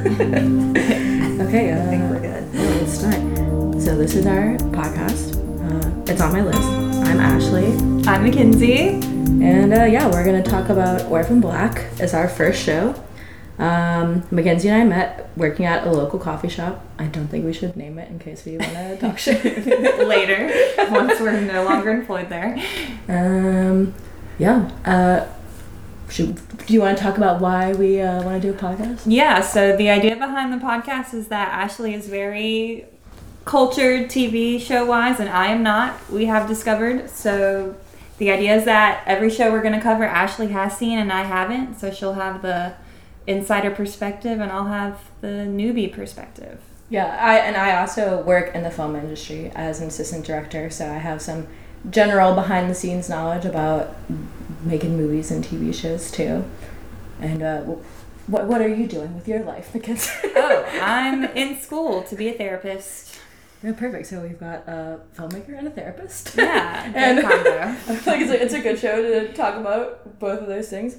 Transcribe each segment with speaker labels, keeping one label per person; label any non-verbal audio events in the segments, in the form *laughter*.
Speaker 1: *laughs* okay, uh,
Speaker 2: I think we're good.
Speaker 1: yeah, let's start. So this is our podcast. Uh, it's on my list. I'm Ashley,
Speaker 2: I'm McKenzie.
Speaker 1: and uh, yeah, we're gonna talk about Orphan Black. It's our first show. Um, McKenzie and I met working at a local coffee shop. I don't think we should name it in case we want to *laughs* talk shit. *laughs*
Speaker 2: Later, once we're no longer employed there.
Speaker 1: Um, yeah. Uh, should, do you want to talk about why we uh, want to do a podcast?
Speaker 2: Yeah, so the idea behind the podcast is that Ashley is very cultured TV show wise, and I am not. We have discovered. So the idea is that every show we're going to cover, Ashley has seen and I haven't. So she'll have the insider perspective, and I'll have the newbie perspective.
Speaker 1: Yeah, I and I also work in the film industry as an assistant director, so I have some general behind the scenes knowledge about making movies and TV shows too. And uh, what what are you doing with your life, Because *laughs*
Speaker 2: Oh, I'm in school to be a therapist.
Speaker 1: yeah, perfect. So we've got a filmmaker and a therapist.
Speaker 2: Yeah, *laughs*
Speaker 1: and
Speaker 2: combo. *laughs*
Speaker 1: I feel like it's a, it's a good show to talk about both of those things.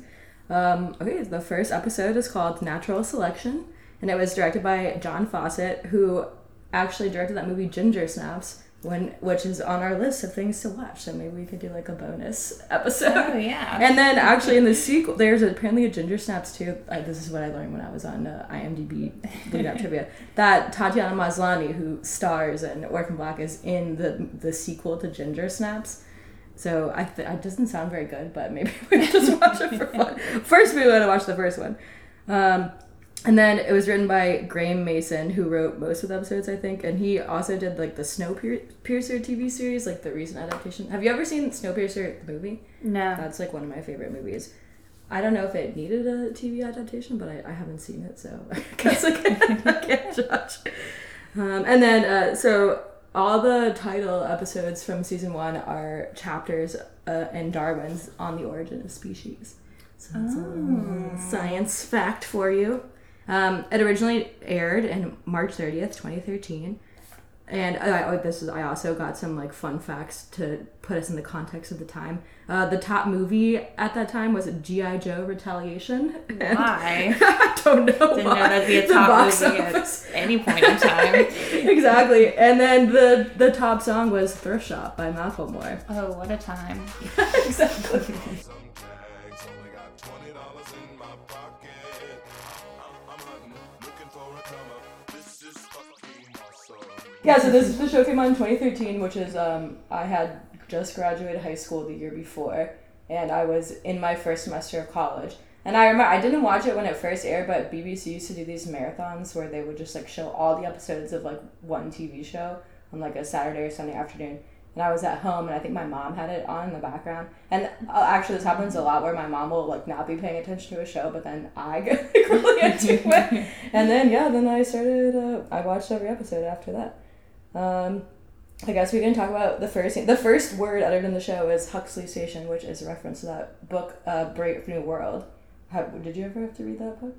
Speaker 1: Um, okay, the first episode is called Natural Selection, and it was directed by John Fawcett, who actually directed that movie Ginger Snaps, when which is on our list of things to watch. So maybe we could do like a bonus *laughs* episode.
Speaker 2: Oh yeah.
Speaker 1: And then actually in the sequel, there's apparently a Ginger Snaps too. Uh, this is what I learned when I was on uh, IMDb trivia. *laughs* That Tatiana Maslany, who stars in Orphan Black, is in the the sequel to Ginger Snaps. So I th- it doesn't sound very good, but maybe *laughs* we just watch it for fun. First, we want to watch the first one. Um, and then it was written by Graeme Manson, who wrote most of the episodes, I think, and he also did like the Snowpiercer TV series, like the recent adaptation. Have you ever seen Snowpiercer the movie?
Speaker 2: no.
Speaker 1: That's like one of my favorite movies. I don't know if it needed a TV adaptation, but I, I haven't seen it, so *laughs* I guess I can't, *laughs* I can't judge. Um, and then, uh, so all the title episodes from season one are chapters uh, in Darwin's On the Origin of Species. So that's a science fact for you. Um, it originally aired in March 30th, 2013. And I, I, this is I also got some like fun facts to put us in the context of the time. Uh, the top movie at that time was GI Joe Retaliation. And
Speaker 2: Why? *laughs*
Speaker 1: I don't know.
Speaker 2: Didn't
Speaker 1: why.
Speaker 2: know that'd be a
Speaker 1: The
Speaker 2: top movie
Speaker 1: office.
Speaker 2: at any point in time. *laughs*
Speaker 1: exactly. And then the the top song was Thrift Shop by Macklemore.
Speaker 2: Oh, what a time. *laughs*
Speaker 1: exactly. Yeah, so this is the show came out in 2013, which is um I had just graduated high school the year before, and I was in my first semester of college. And I remember I didn't watch it when it first aired, but BBC used to do these marathons where they would just like show all the episodes of like one TV show on like a Saturday or Sunday afternoon. And I was at home, and I think my mom had it on in the background. And uh, actually, this happens a lot where my mom will like not be paying attention to a show, but then I get *laughs* really into it. *laughs* And then yeah, then I started. Uh, I watched every episode after that. Um, I guess we can talk about the first. The first word uttered in the show is Huxley Station, which is a reference to that book, uh, Brave New World. How, did you ever have to read that book?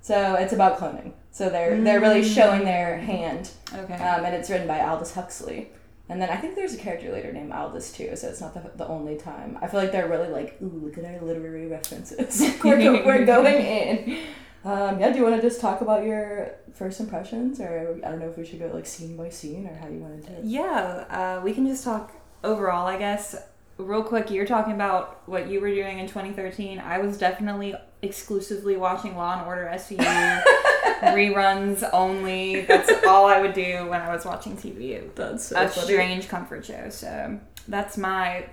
Speaker 1: So it's about cloning. So they're they're really showing their hand,
Speaker 2: Okay.
Speaker 1: um, and it's written by Aldous Huxley. And then I think there's a character later named Aldous too, so it's not the, the only time. I feel like they're really like, ooh, look at our literary references. *laughs* we're, go- we're *laughs* going in. Um, yeah, do you want to just talk about your first impressions, or I don't know if we should go like scene by scene, or how you want to do it?
Speaker 2: yeah, uh, we can just talk overall, I guess. Real quick, you're talking about what you were doing in 2013. I was definitely exclusively watching Law and Order SVU *laughs* reruns only. That's all I would do when I was watching TV.
Speaker 1: That's so
Speaker 2: a
Speaker 1: funny.
Speaker 2: strange comfort show. So that's my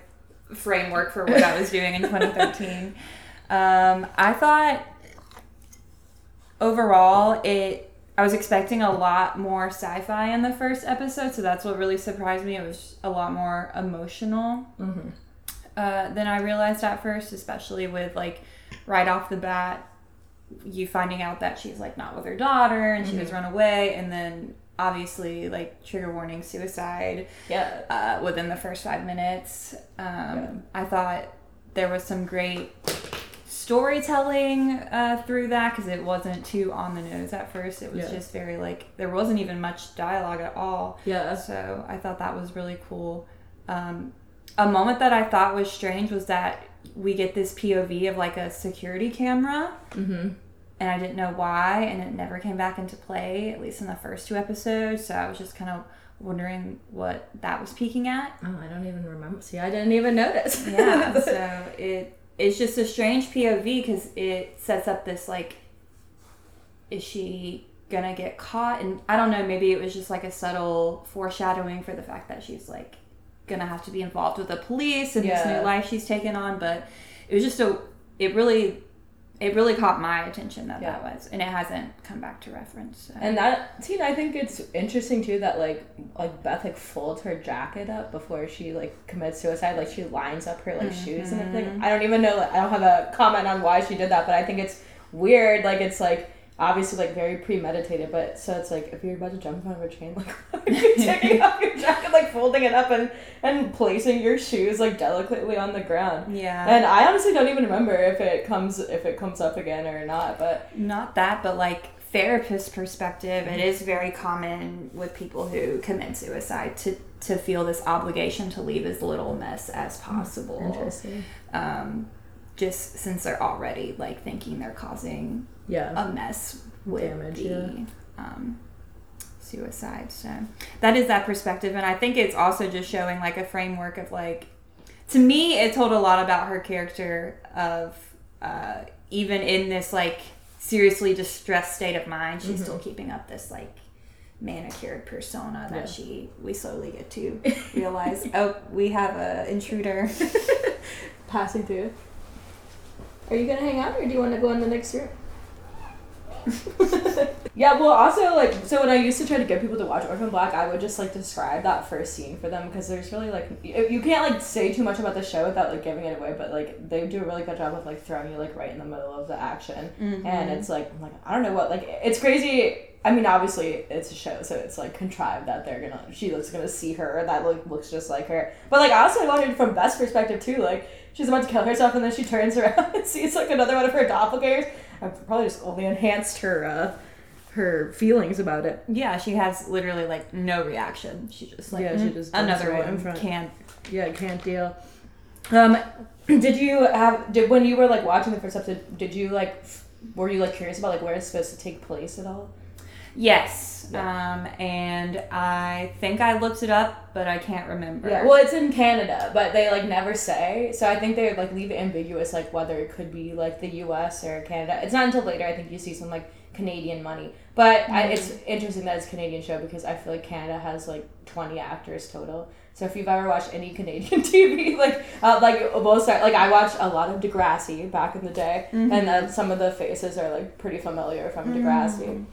Speaker 2: framework for what I was doing in 2013. *laughs* Um, I thought overall it. I was expecting a lot more sci-fi in the first episode, so that's what really surprised me. It was a lot more emotional
Speaker 1: Mm-hmm.
Speaker 2: uh, than I realized at first, especially with like right off the bat, you finding out that she's like not with her daughter and she was run away, and then obviously like trigger warning suicide
Speaker 1: Yeah.
Speaker 2: uh, within the first five minutes. Um, I thought there was some great storytelling uh, through that because it wasn't too on the nose at first. It was
Speaker 1: Yeah.
Speaker 2: just very like there wasn't even much dialogue at all.
Speaker 1: Yeah.
Speaker 2: So I thought that was really cool. Um, a moment that I thought was strange was that we get this POV of like a security camera.
Speaker 1: Mm-hmm.
Speaker 2: and I didn't know why, and it never came back into play, at least in the first two episodes. So I was just kind of wondering what that was peeking at.
Speaker 1: Oh, I don't even remember. See, I didn't even notice.
Speaker 2: Yeah, *laughs* so it it's just a strange POV because it sets up this like, is she gonna get caught? And I don't know, maybe it was just like a subtle foreshadowing for the fact that she's like gonna have to be involved with the police and this new life she's taken on. But it was just a, it really, it really caught my attention that that was, and it hasn't come back to reference. So.
Speaker 1: And that scene, I think it's interesting too that like like Beth like folds her jacket up before she like commits suicide. Like she lines up her like shoes and everything. Mm-hmm. I don't even know. I don't have a comment on why she did that, but I think it's weird. Like it's like obviously like very premeditated. But so it's like if you're about to jump in front of a train, *laughs* like *laughs* taking off your jacket, like folding it up and and placing your shoes like delicately on the ground.
Speaker 2: yeah,
Speaker 1: And I honestly don't even remember if it comes if it comes up again or not. But
Speaker 2: not that, but like therapist perspective, it is very common with people who commit suicide to to feel this obligation to leave as little mess as possible.
Speaker 1: interesting.
Speaker 2: Um, just since they're already like thinking they're causing
Speaker 1: Yeah.
Speaker 2: a mess with
Speaker 1: Damage,
Speaker 2: the
Speaker 1: yeah.
Speaker 2: um, suicide. So that is that perspective, and I think it's also just showing like a framework of like. To me, it told a lot about her character of uh, even in this like seriously distressed state of mind, she's still keeping up this like manicured persona that
Speaker 1: Yeah.
Speaker 2: she we slowly get to realize. *laughs* oh, we have a intruder. *laughs*
Speaker 1: passing through. Are you gonna hang out or do you want to go in the next room? *laughs* yeah, well, also like so when I used to try to get people to watch Orphan Black, I would just like describe that first scene for them because there's really like you can't like say too much about the show without like giving it away, but like they do a really good job of like throwing you like right in the middle of the action, and mm-hmm. it's like I'm like I don't know what like it's crazy. I mean, obviously it's a show, so it's like contrived that they're gonna she looks gonna see her that like looks just like her. But like I also wondered from Beth's perspective too, like she's about to kill herself and then she turns *laughs* around and sees like another one of her doppelgangers. I've probably just only enhanced her uh her feelings about it.
Speaker 2: Yeah, she has literally like no reaction. She just like
Speaker 1: Yeah, she
Speaker 2: "Mm,
Speaker 1: just
Speaker 2: another
Speaker 1: right
Speaker 2: one
Speaker 1: front."
Speaker 2: can't.
Speaker 1: Yeah, can't deal. Um, *clears throat* did you have did when you were like watching the first episode? Did you like f- were you like curious about like where it's supposed to take place at all?
Speaker 2: Yes,
Speaker 1: Yeah.
Speaker 2: um, and I think I looked it up, but I can't remember.
Speaker 1: Yeah, well, it's in Canada, but they like never say. So I think they like leave it ambiguous, like whether it could be like the U.S. or Canada. It's not until later I think you see some like Canadian money. But I, it's interesting that it's a Canadian show because I feel like Canada has like twenty actors total. So if you've ever watched any *laughs* Canadian TV, like uh, like both side, like I watched a lot of Degrassi back in the day, and then some of the faces are like pretty familiar from Degrassi.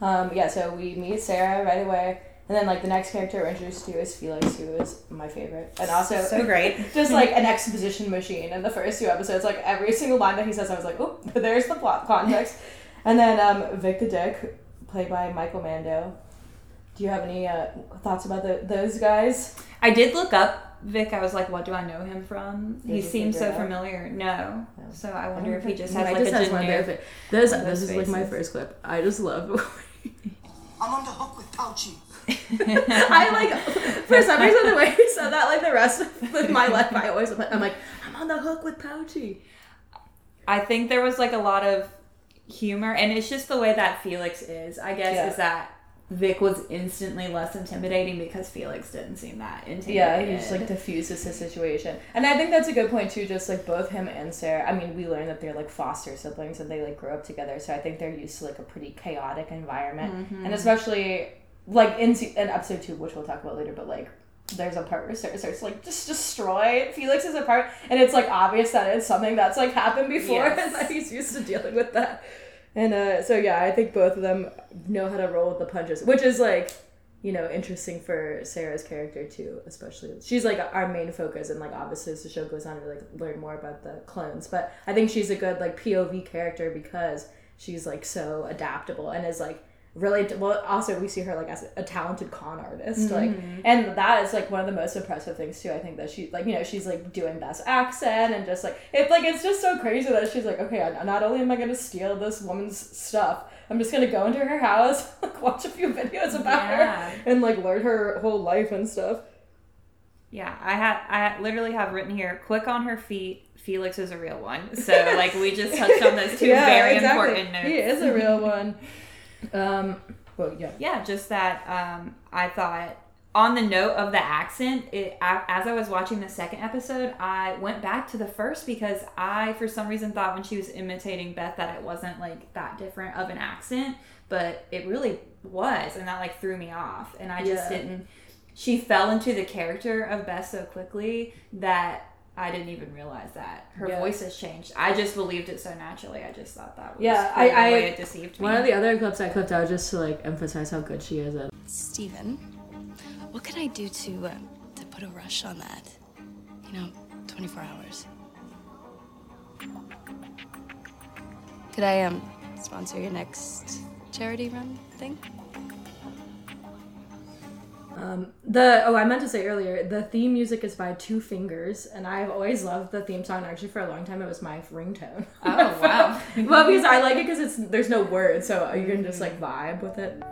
Speaker 1: Um, yeah, so we meet Sarah right away. And then, like, the next character we're introduced to is Felix, who is my favorite. And also,
Speaker 2: so great. *laughs*
Speaker 1: just like an exposition machine in the first two episodes. Like, every single line that he says, I was like, oh, *laughs* there's the plot context. *laughs* and then, um, Vic the Dick, played by Michael Mando. Do you have any uh, thoughts about the, those guys?
Speaker 2: I did look up Vic. I was like, what do I know him from?
Speaker 1: Did
Speaker 2: he seems so familiar. No.
Speaker 1: No.
Speaker 2: So I wonder if he just has like
Speaker 1: just
Speaker 2: a
Speaker 1: has one of their
Speaker 2: generic.
Speaker 1: This, this
Speaker 2: those
Speaker 1: is like my first clip. I just love *laughs*
Speaker 3: I'm on the hook with Fauci. *laughs*
Speaker 1: I like for some reason the way he said that like the rest of my life I always I'm like I'm on the hook with Pouchy.
Speaker 2: I think there was like a lot of humor, and it's just the way that Felix is. I guess
Speaker 1: Yeah.
Speaker 2: is that Vic was instantly less intimidating because Felix didn't seem that intimidating.
Speaker 1: Yeah, he just like diffuses the situation, and I think that's a good point too. Just like both him and Sarah. I mean, we learned that they're like foster siblings and they like grow up together, so I think they're used to like a pretty chaotic environment, mm-hmm. and especially like in in episode two, which we'll talk about later. But like, there's a part where Sarah starts like just destroy Felix's apartment, and it's like obvious that it's something that's like happened before,
Speaker 2: Yes. *laughs*
Speaker 1: and that he's used to dealing with that. And uh, so yeah, I think both of them know how to roll with the punches, which is like you know interesting for Sarah's character too, especially she's like our main focus, and like obviously as the show goes on, we like learn more about the clones. But I think she's a good like POV character because she's like so adaptable and is like really well also we see her like as a talented con artist mm-hmm. like and that is like one of the most impressive things too i think that she like you know she's like doing best accent and just like it's like it's just so crazy that she's like okay not only am i going to steal this woman's stuff i'm just going to go into her house *laughs* like watch a few videos about
Speaker 2: Yeah.
Speaker 1: her and like learn her whole life and stuff
Speaker 2: Yeah, I had I literally have written here quick on her feet, Felix is a real one. So *laughs* like we just touched on those two very important notes.
Speaker 1: He is a real *laughs* one. Um, well, yeah.
Speaker 2: Yeah, just that um, I thought on the note of the accent, it, as I was watching the second episode, I went back to the first because I, for some reason, thought when she was imitating Beth that it wasn't like that different of an accent, but it really was, and that like threw me off, and I just
Speaker 1: Yeah.
Speaker 2: didn't. She fell into the character of Beth so quickly that. I didn't even realize that her
Speaker 1: Yeah.
Speaker 2: voice has changed. I just believed it so naturally. I just thought that was
Speaker 1: Yeah,
Speaker 2: kind
Speaker 1: I-
Speaker 2: the
Speaker 1: I-
Speaker 2: way it deceived me.
Speaker 1: One of the other clips I clipped out just to like emphasize how good she is at.
Speaker 4: Steven, what can I do to uh, to put a rush on that? You know, 24 hours. Could I um sponsor your next charity run thing?
Speaker 1: Um, the oh, I meant to say earlier, the theme music is by Two Fingers, and I've always loved the theme song. Actually, for a long time, it was my ringtone.
Speaker 2: oh wow. *laughs*
Speaker 1: well, *laughs* because I like it because it's there's no words, so you can just like vibe with it.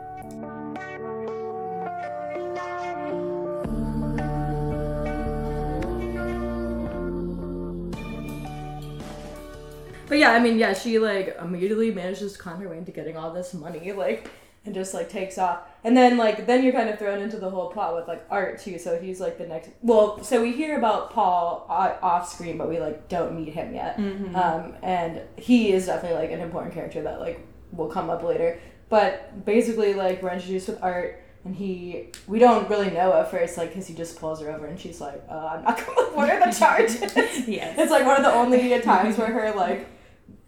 Speaker 1: But yeah, I mean, yeah, she like immediately manages to con her way into getting all this money, like, and just like takes off. And then like then you're kind of thrown into the whole plot with like Art too. So he's like the next. Well, so we hear about Paul off screen, but we like don't meet him yet. Um, and he is definitely like an important character that like will come up later. But basically, like we're introduced with Art. And he, we don't really know at first, like, because he just pulls her over and she's like, uh, I'm not *laughs* gonna, what are the charges? *laughs* *laughs*
Speaker 2: Yes.
Speaker 1: It's like one of the only times where her like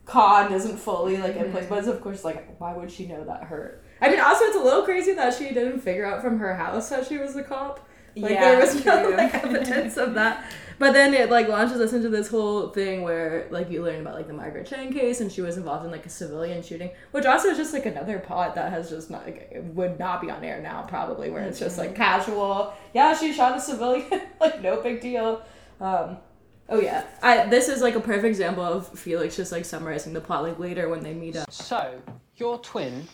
Speaker 1: con isn't fully like in place, but it's of course like why would she know that her? I mean, also it's a little crazy that she didn't figure out from her house that she was a cop. Like
Speaker 2: Yeah,
Speaker 1: there was no
Speaker 2: true.
Speaker 1: like evidence of that. But then it like launches us into this whole thing where like you learn about like the Margaret Chang case and she was involved in like a civilian shooting, which also is just like another plot that has just not like, would not be on air now probably where it's just like casual. Yeah, she shot a civilian, *laughs* like no big deal. Um, Oh yeah, I this is like a perfect example of Felix just like summarizing the plot like later when they meet up.
Speaker 5: So, your twin,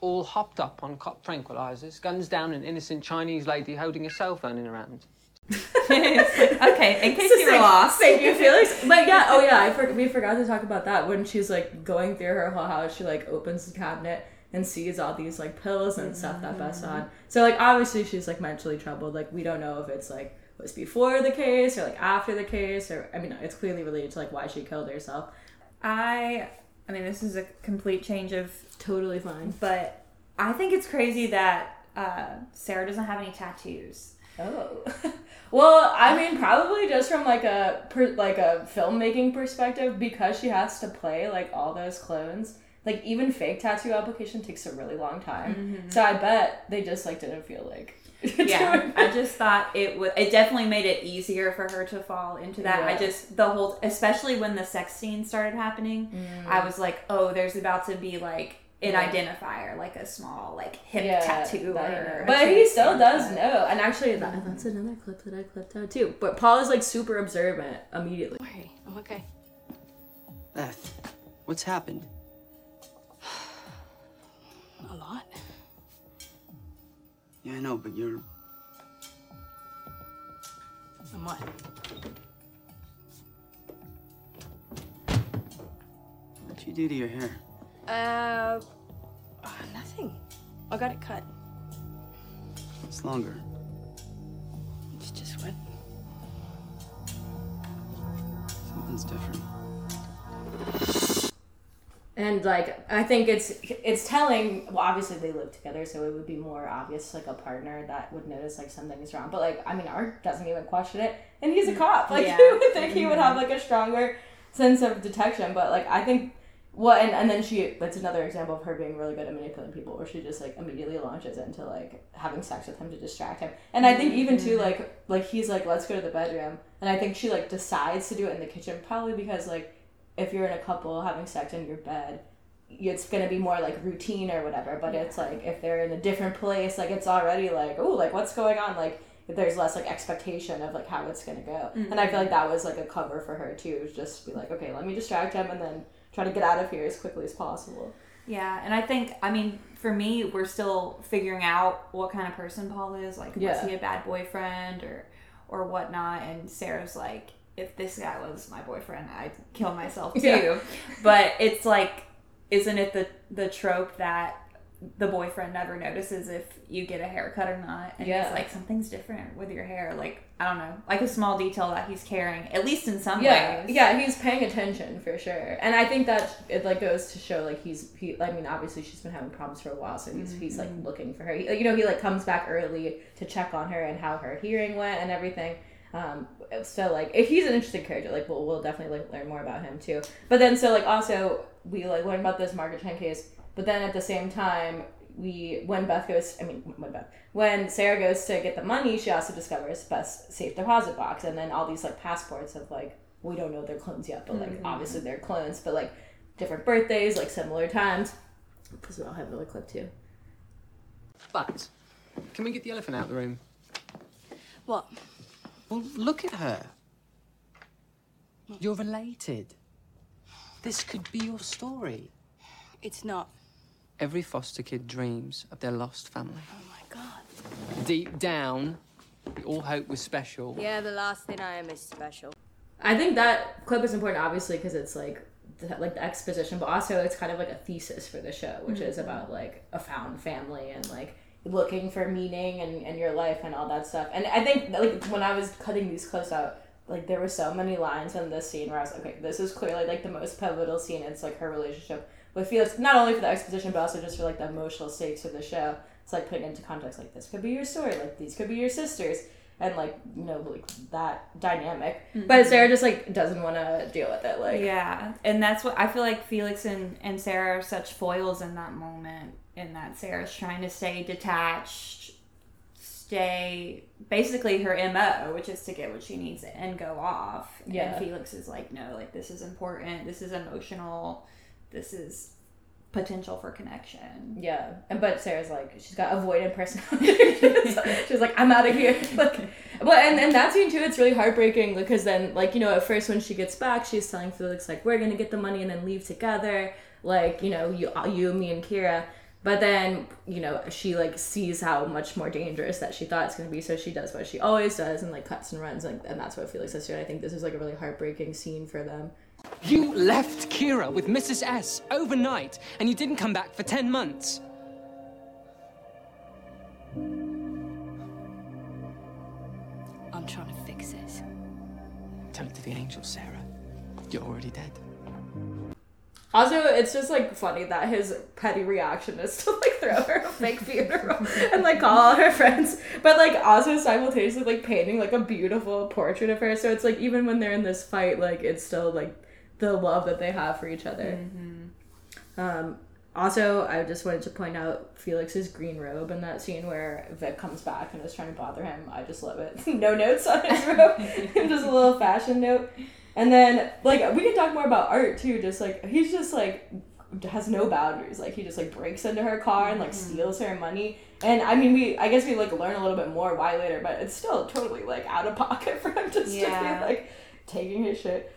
Speaker 5: all hopped up on cop tranquilizers, guns down an innocent Chinese lady holding a cell phone in her hand. *laughs*
Speaker 2: okay, in case you were lost.
Speaker 1: Thank you, Felix. But yeah, oh yeah, I for, we forgot to talk about that when she's like going through her whole house. She like opens the cabinet and sees all these like pills and stuff that Beth's on. Mm-hmm. So like obviously she's like mentally troubled. Like we don't know if it's like was before the case or like after the case or I mean it's clearly related to like why she killed herself.
Speaker 2: I, I mean, this is a complete change of,
Speaker 1: Totally fine.
Speaker 2: but I think it's crazy that uh, Sarah doesn't have any tattoos.
Speaker 1: Oh, *laughs* well, I mean, probably just from like a per, like a filmmaking perspective, because she has to play like all those clones. Like even fake tattoo application takes a really long time. So I bet they just like didn't feel like. *laughs*
Speaker 2: Yeah, I just thought it would. It definitely made it easier for her to fall into that. I just the whole, especially when the sex scene started happening, I mm. was like, oh, there's about to be like an
Speaker 1: Yeah.
Speaker 2: identifier, like a small like hip
Speaker 1: yeah,
Speaker 2: tattoo or.
Speaker 1: knows. But he still does
Speaker 2: tattoo.
Speaker 1: know, and actually, that, mm-hmm. that's another clip that I clipped out too. But Paul is like super observant immediately.
Speaker 4: Worry. I'm okay.
Speaker 6: Beth, what's happened? Yeah, I know, but you're.
Speaker 4: And what?
Speaker 6: What'd you do to your hair?
Speaker 4: Uh, uh, nothing. I got it cut.
Speaker 6: It's longer.
Speaker 4: It's just wet.
Speaker 6: Something's different.
Speaker 1: And like I think it's it's telling. Well, obviously they live together, so it would be more obvious like a partner that would notice like something is wrong. But like I mean, Art doesn't even question it, and he's a mm, cop. *laughs* Like
Speaker 2: Yeah.
Speaker 1: you would think he would have like a stronger sense of detection. But like I think. Well, and, and then she, that's another example of her being really good at manipulating people, where she just like immediately launches into like having sex with him to distract him. And I think even too, mm-hmm. like, like he's like, let's go to the bedroom. And I think she like decides to do it in the kitchen, probably because like if you're in a couple having sex in your bed, it's gonna be more like routine or whatever. But it's like if they're in a different place, like it's already like, oh, like what's going on? Like there's less like expectation of like how it's gonna go. And I feel mm-hmm. like that was like a cover for her too, just be like, okay, let me distract him and then try to get out of here as quickly as possible.
Speaker 2: Yeah, and I think I mean for me, we're still figuring out what kind of person Paul is. Like,
Speaker 1: Yeah.
Speaker 2: was he a bad boyfriend or or whatnot? And Sarah's like, if this guy was my boyfriend, I'd kill myself too.
Speaker 1: Yeah.
Speaker 2: But it's like, isn't it the the trope that the boyfriend never notices if you get a haircut or not? And
Speaker 1: Yeah.
Speaker 2: it's like something's different with your hair. Like I don't know, like a small detail that he's caring, at least in some
Speaker 1: yeah
Speaker 2: ways.
Speaker 1: yeah he's paying attention for sure and i think that it like goes to show like he's he i mean obviously she's been having problems for a while so he's he's like mm-hmm. looking for her he, you know he like comes back early to check on her and how her hearing went and everything um so like if he's an interesting character like we'll, we'll definitely like learn more about him too but then so like also we like learn about this margaret chen case but then at the same time we when Beth goes I mean when Beth when Sarah goes to get the money she also discovers Beth's safe deposit box and then all these like passports of like we don't know they're clones yet but like obviously they're clones but like different birthdays like similar times because I'll have another clip too
Speaker 5: But, can we get the elephant out of the room?
Speaker 4: What?
Speaker 5: Well, look at her. You're related. This could be your story.
Speaker 4: It's not.
Speaker 5: Every foster kid dreams of their lost family.
Speaker 4: Oh my god.
Speaker 5: Deep down, we all hope we're special.
Speaker 4: Yeah, the last thing I am is special.
Speaker 1: I think that clip is important obviously because it's like the, like the exposition but also it's kind of like a thesis for the show which mm-hmm. is about like a found family and like looking for meaning and, and your life and all that stuff. And I think like when I was cutting these clips out like there were so many lines in this scene where I was like okay this is clearly like the most pivotal scene. It's like her relationship with Felix not only for the exposition but also just for like the emotional stakes of the show. It's like putting into context like this could be your story like these could be your sisters and like you know like that dynamic. But mm-hmm. sarah just like doesn't want to deal with it like
Speaker 2: Yeah, and that's what I feel like Felix and, and Sarah are such foils in that moment. In that Sarah's trying to stay detached, stay basically her mo, which is to get what she needs and go off.
Speaker 1: Yeah.
Speaker 2: And Felix is like, no, like this is important. This is emotional. This is potential for connection.
Speaker 1: yeah and but sarah's like she's got avoidant personality *laughs* *laughs* she's like i'm out of here *laughs* like well and, and that scene too it's really heartbreaking because then like you know at first when she gets back she's telling felix like we're gonna get the money and then leave together like you know you you me and kira but then you know she like sees how much more dangerous that she thought it's going to be so she does what she always does and like cuts and runs like, and that's what felix does too and i think this is like a really heartbreaking scene for them
Speaker 5: You left Kira with Mrs. S overnight, and you didn't come back for 10 months.
Speaker 4: I'm trying to fix it.
Speaker 5: Tell it to the angel, Sarah. You're already dead.
Speaker 1: Also, it's just like funny that his petty reaction is to like throw her a fake funeral *laughs* and like call all her friends, but like also simultaneously like painting like a beautiful portrait of her. So it's like even when they're in this fight, like it's still like the love that they have for each other. Um, also, I just wanted to point out Felix's green robe in that scene where Vic comes back and is trying to bother him. I just love it. *laughs* no notes on his robe, *laughs* just a little fashion note. And then, like, we can talk more about art too. Just like he's just like has no boundaries. Like he just like breaks into her car and like steals her money. And I mean, we I guess we like learn a little bit more why later, but it's still totally like out of *laughs* pocket for him just to
Speaker 2: Yeah.
Speaker 1: be like taking his shit.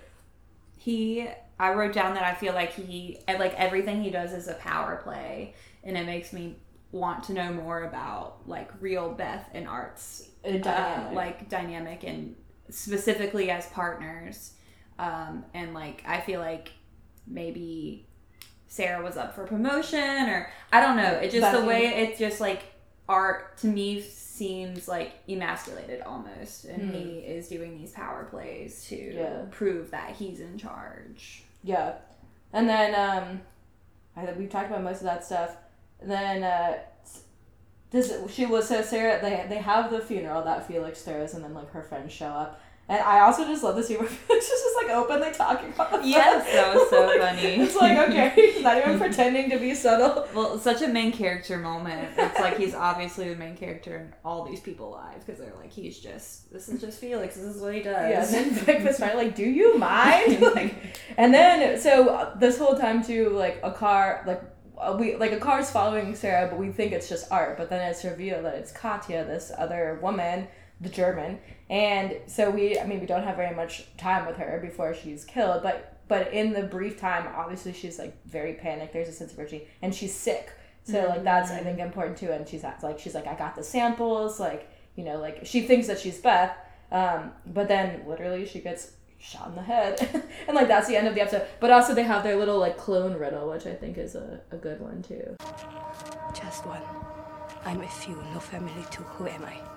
Speaker 2: he i wrote down that i feel like he like everything he does is a power play and it makes me want to know more about like real beth and art's uh, like dynamic and specifically as partners um and like i feel like maybe sarah was up for promotion or i don't know it just the way it's just like art to me seems like emasculated almost and he is doing these power plays to.
Speaker 1: Yeah.
Speaker 2: prove that he's in charge
Speaker 1: Yeah, and then um, I think we've talked about most of that stuff. And then uh, this she was so Sarah. They they have the funeral that Felix throws, and then like her friends show up. And I also just love the scene where *laughs* Felix is just like openly talking about the phone.
Speaker 2: Yes, that was so *laughs*
Speaker 1: Like,
Speaker 2: funny.
Speaker 1: It's like okay, *laughs* he's not even pretending to be subtle.
Speaker 2: well such a main character moment it's like he's obviously the main character in all these people lives because they're like he's just this is just felix this is what he does
Speaker 1: Yeah, and then Vic was finally like, "Do you mind?" like, and then so uh, this whole time too, like a car, like uh, we like a car's following Sarah, but we think it's just Art. But then it's revealed that it's Katja, this other woman, the German. And so we, I mean, we don't have very much time with her before she's killed. But but in the brief time, obviously she's like very panicked. There's a sense of urgency, and she's sick. So like that's I think important too. And she's like she's like I got the samples. Like you know like she thinks that she's Beth. Um, but then literally she gets shot in the head, *laughs* and like that's the end of the episode. But also they have their little like clone riddle, which I think is a, a good one too.
Speaker 4: Just one. I'm a few, no family too. Who am I?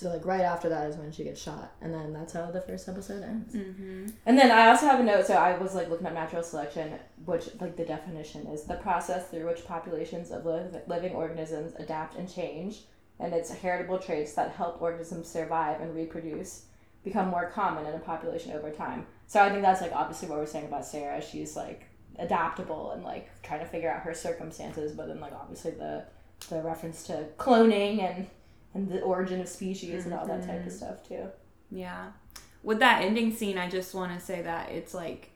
Speaker 1: So like right after that is when she gets shot, and then that's how the first episode ends. Mm-hmm. And then I also have a note. So I was like looking at natural selection, which like the definition is the process through which populations of liv- living organisms adapt and change, and its heritable traits that help organisms survive and reproduce become more common in a population over time. So I think that's like obviously what we're saying about Sarah. She's like adaptable and like trying to figure out her circumstances, but then like obviously the the reference to cloning and and the origin of species and all that type of stuff too.
Speaker 2: Yeah. With that ending scene, I just want to say that it's like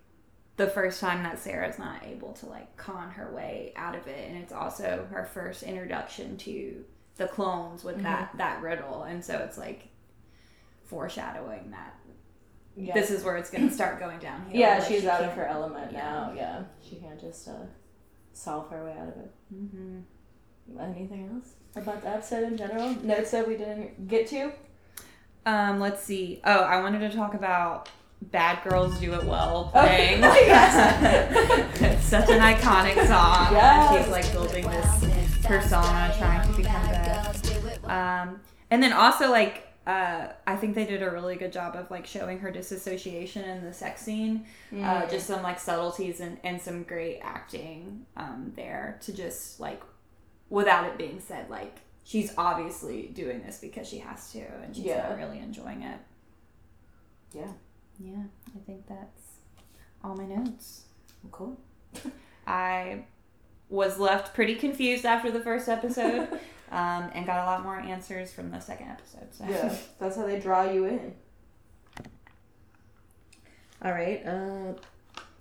Speaker 2: the first time that Sarah's not able to like con her way out of it, and it's also her first introduction to the clones with that that riddle, and so it's like foreshadowing that
Speaker 1: Yeah.
Speaker 2: this is where it's going to start going downhill.
Speaker 1: yeah,
Speaker 2: Like,
Speaker 1: she's
Speaker 2: she
Speaker 1: out of her element
Speaker 2: yeah.
Speaker 1: now. Yeah, she can't just uh, solve her way out of it. Mm-hmm. Anything else about the episode in general? Notes that we didn't get to.
Speaker 2: Um, let's see. Oh, I wanted to talk about "Bad Girls Do It Well"
Speaker 1: Oh, *laughs*
Speaker 2: playing.
Speaker 1: yes.
Speaker 2: it's *laughs* such an iconic song.
Speaker 1: Yes.
Speaker 2: She's like building this persona, trying to become bad. Um, and then also like uh, I think they did a really good job of like showing her disassociation in the sex scene. Uh, just some like subtleties and, and some great acting um, there to just like without it being said like she's obviously doing this because she has to and she's
Speaker 1: Yeah.
Speaker 2: not really enjoying it.
Speaker 1: Yeah.
Speaker 2: Yeah, I think that's all my notes.
Speaker 1: Cool. *laughs*
Speaker 2: I was left pretty confused after the first episode *laughs* um, and got a lot more answers from the second episode. So.
Speaker 1: Yeah, *laughs* that's how they draw you in. All right. Uh,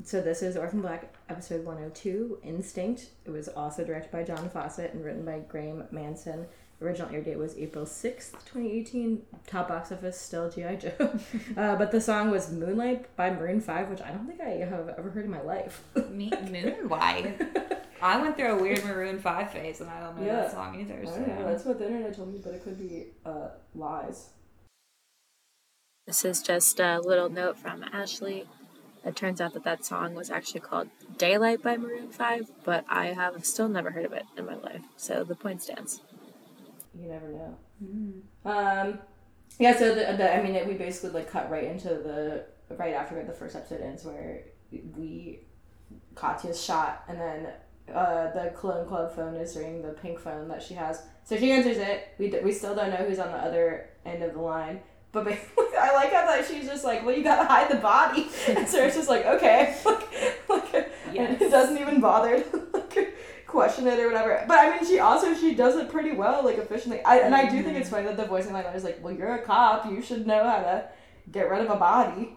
Speaker 1: so this is Orphan Black episode 102, Instinct. It was also directed by John Fawcett and written by Graeme Manson. Original air date was April 6th, 2018. Top box office still G.I. Joe. *laughs* uh, but the song was Moonlight by Maroon 5, which I don't think I have ever heard in my life. *laughs*
Speaker 2: Me, Moonlight. I went through a weird Maroon 5 phase and I don't know
Speaker 1: Yeah.
Speaker 2: that song either.
Speaker 1: I
Speaker 2: So.
Speaker 1: don't know. That's what the internet told me, but it could be uh, lies.
Speaker 7: This is just a little note from Ashley. It turns out that that song was actually called Daylight by Maroon 5, but I have still never heard of it in my life. So the point stands.
Speaker 1: You never know. Um, yeah. So the, the I mean, it, we basically like cut right into the right after the first episode ends, where we Katya's shot, and then uh, the clone club phone is ringing, the pink phone that she has. So she answers it. We d- we still don't know who's on the other end of the line. But basically, *laughs* I like how that she's just like, well, you gotta hide the body. And so it's just like, okay, *laughs* like, like and it doesn't even bother to like question it or whatever. But I mean, she also she does it pretty well, like efficiently. I, and I do think it's mm-hmm. funny that the voice in my like is like, well, you're a cop, you should know how to get rid of a body.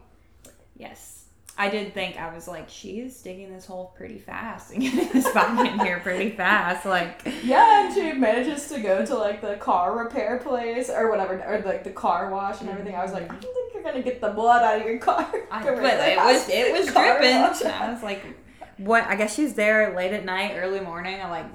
Speaker 2: Yes. I did think I was like, she's digging this hole pretty fast and getting this body in here pretty fast. Like, *laughs*
Speaker 1: Yeah, and she manages to go to like the car repair place or whatever, or like the car wash and everything. I was like, I don't mm-hmm. think you're gonna get the blood out of your car. *laughs*
Speaker 2: I, but it was it was dripping. I was like, what? I guess she's there late at night, early morning. I'm like,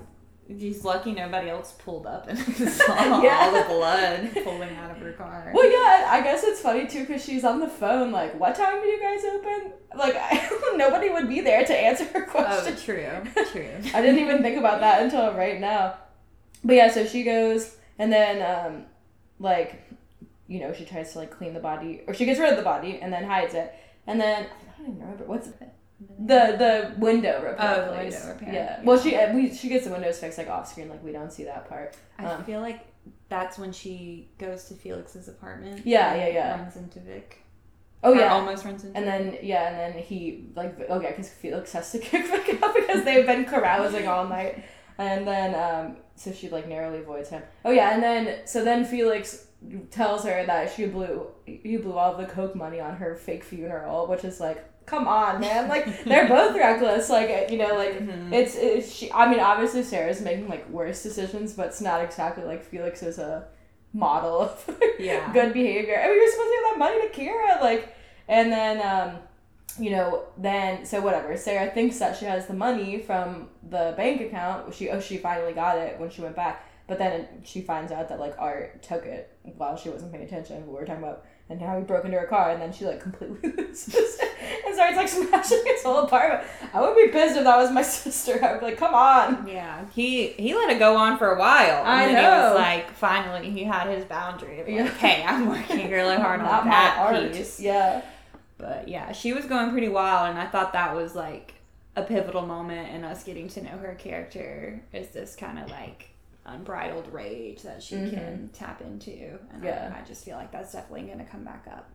Speaker 2: she's lucky nobody else pulled up and *laughs* saw *laughs*
Speaker 1: Yeah.
Speaker 2: all the blood pulling out of her car.
Speaker 1: Well, yeah, I guess it's funny too because she's on the phone. Like, what time do you guys open? Like, I, *laughs* nobody would be there to answer her
Speaker 2: Oh,
Speaker 1: question.
Speaker 2: true, true.
Speaker 1: I didn't even think about that until right now. But yeah, so she goes and then um like you know, she tries to like clean the body or she gets rid of the body and then hides it. And then I don't even remember what's it. The the window repair
Speaker 2: Oh, the window repair,
Speaker 1: Yeah.
Speaker 2: yeah.
Speaker 1: Well, she uh, we she gets the windows fixed like off screen like we don't see that part.
Speaker 2: I
Speaker 1: Um,
Speaker 2: feel like that's when she goes to Felix's apartment.
Speaker 1: Yeah, yeah, yeah.
Speaker 2: Runs into Vic.
Speaker 1: Oh
Speaker 2: Or
Speaker 1: yeah.
Speaker 2: almost runs into.
Speaker 1: And then yeah, and then he like oh yeah, because Felix has to *laughs* kick back out because they've been carousing all night, and then um so she like narrowly avoids him. Oh yeah, and then so then Felix tells her that she blew you blew all the coke money on her fake funeral, which is like come on man, like they're both reckless, like you know like it's, it's she. I mean obviously Sarah's making like worse decisions, but it's not exactly like Felix is a model of *laughs*
Speaker 2: Yeah.
Speaker 1: good behavior. I mean, you're supposed to give that money to Kira, like, and then, um, you know, then so whatever. Sarah thinks that she has the money from the bank account. She oh she finally got it when she went back, but then she finds out that like Art took it while she wasn't paying attention. What we were talking about, and now he broke into her car, and then she like completely *laughs* loses and starts like *laughs* smashing his whole apartment. I would be pissed if that was my *laughs* sister. I'd be like, come on.
Speaker 2: Yeah, he he let it go on for a while.
Speaker 1: I
Speaker 2: and then He was
Speaker 1: know.
Speaker 2: like, finally, he had his boundary of like,
Speaker 1: Yeah.
Speaker 2: hey, I'm working really hard
Speaker 1: Not
Speaker 2: on
Speaker 1: my
Speaker 2: that piece.
Speaker 1: Yeah.
Speaker 2: But yeah, she was going pretty wild, and I thought that was like a pivotal moment in us getting to know her character. Is this kind of like unbridled rage that she can tap into? And
Speaker 1: Mm-hmm. Yeah.
Speaker 2: I, I just feel like that's definitely going to come back up.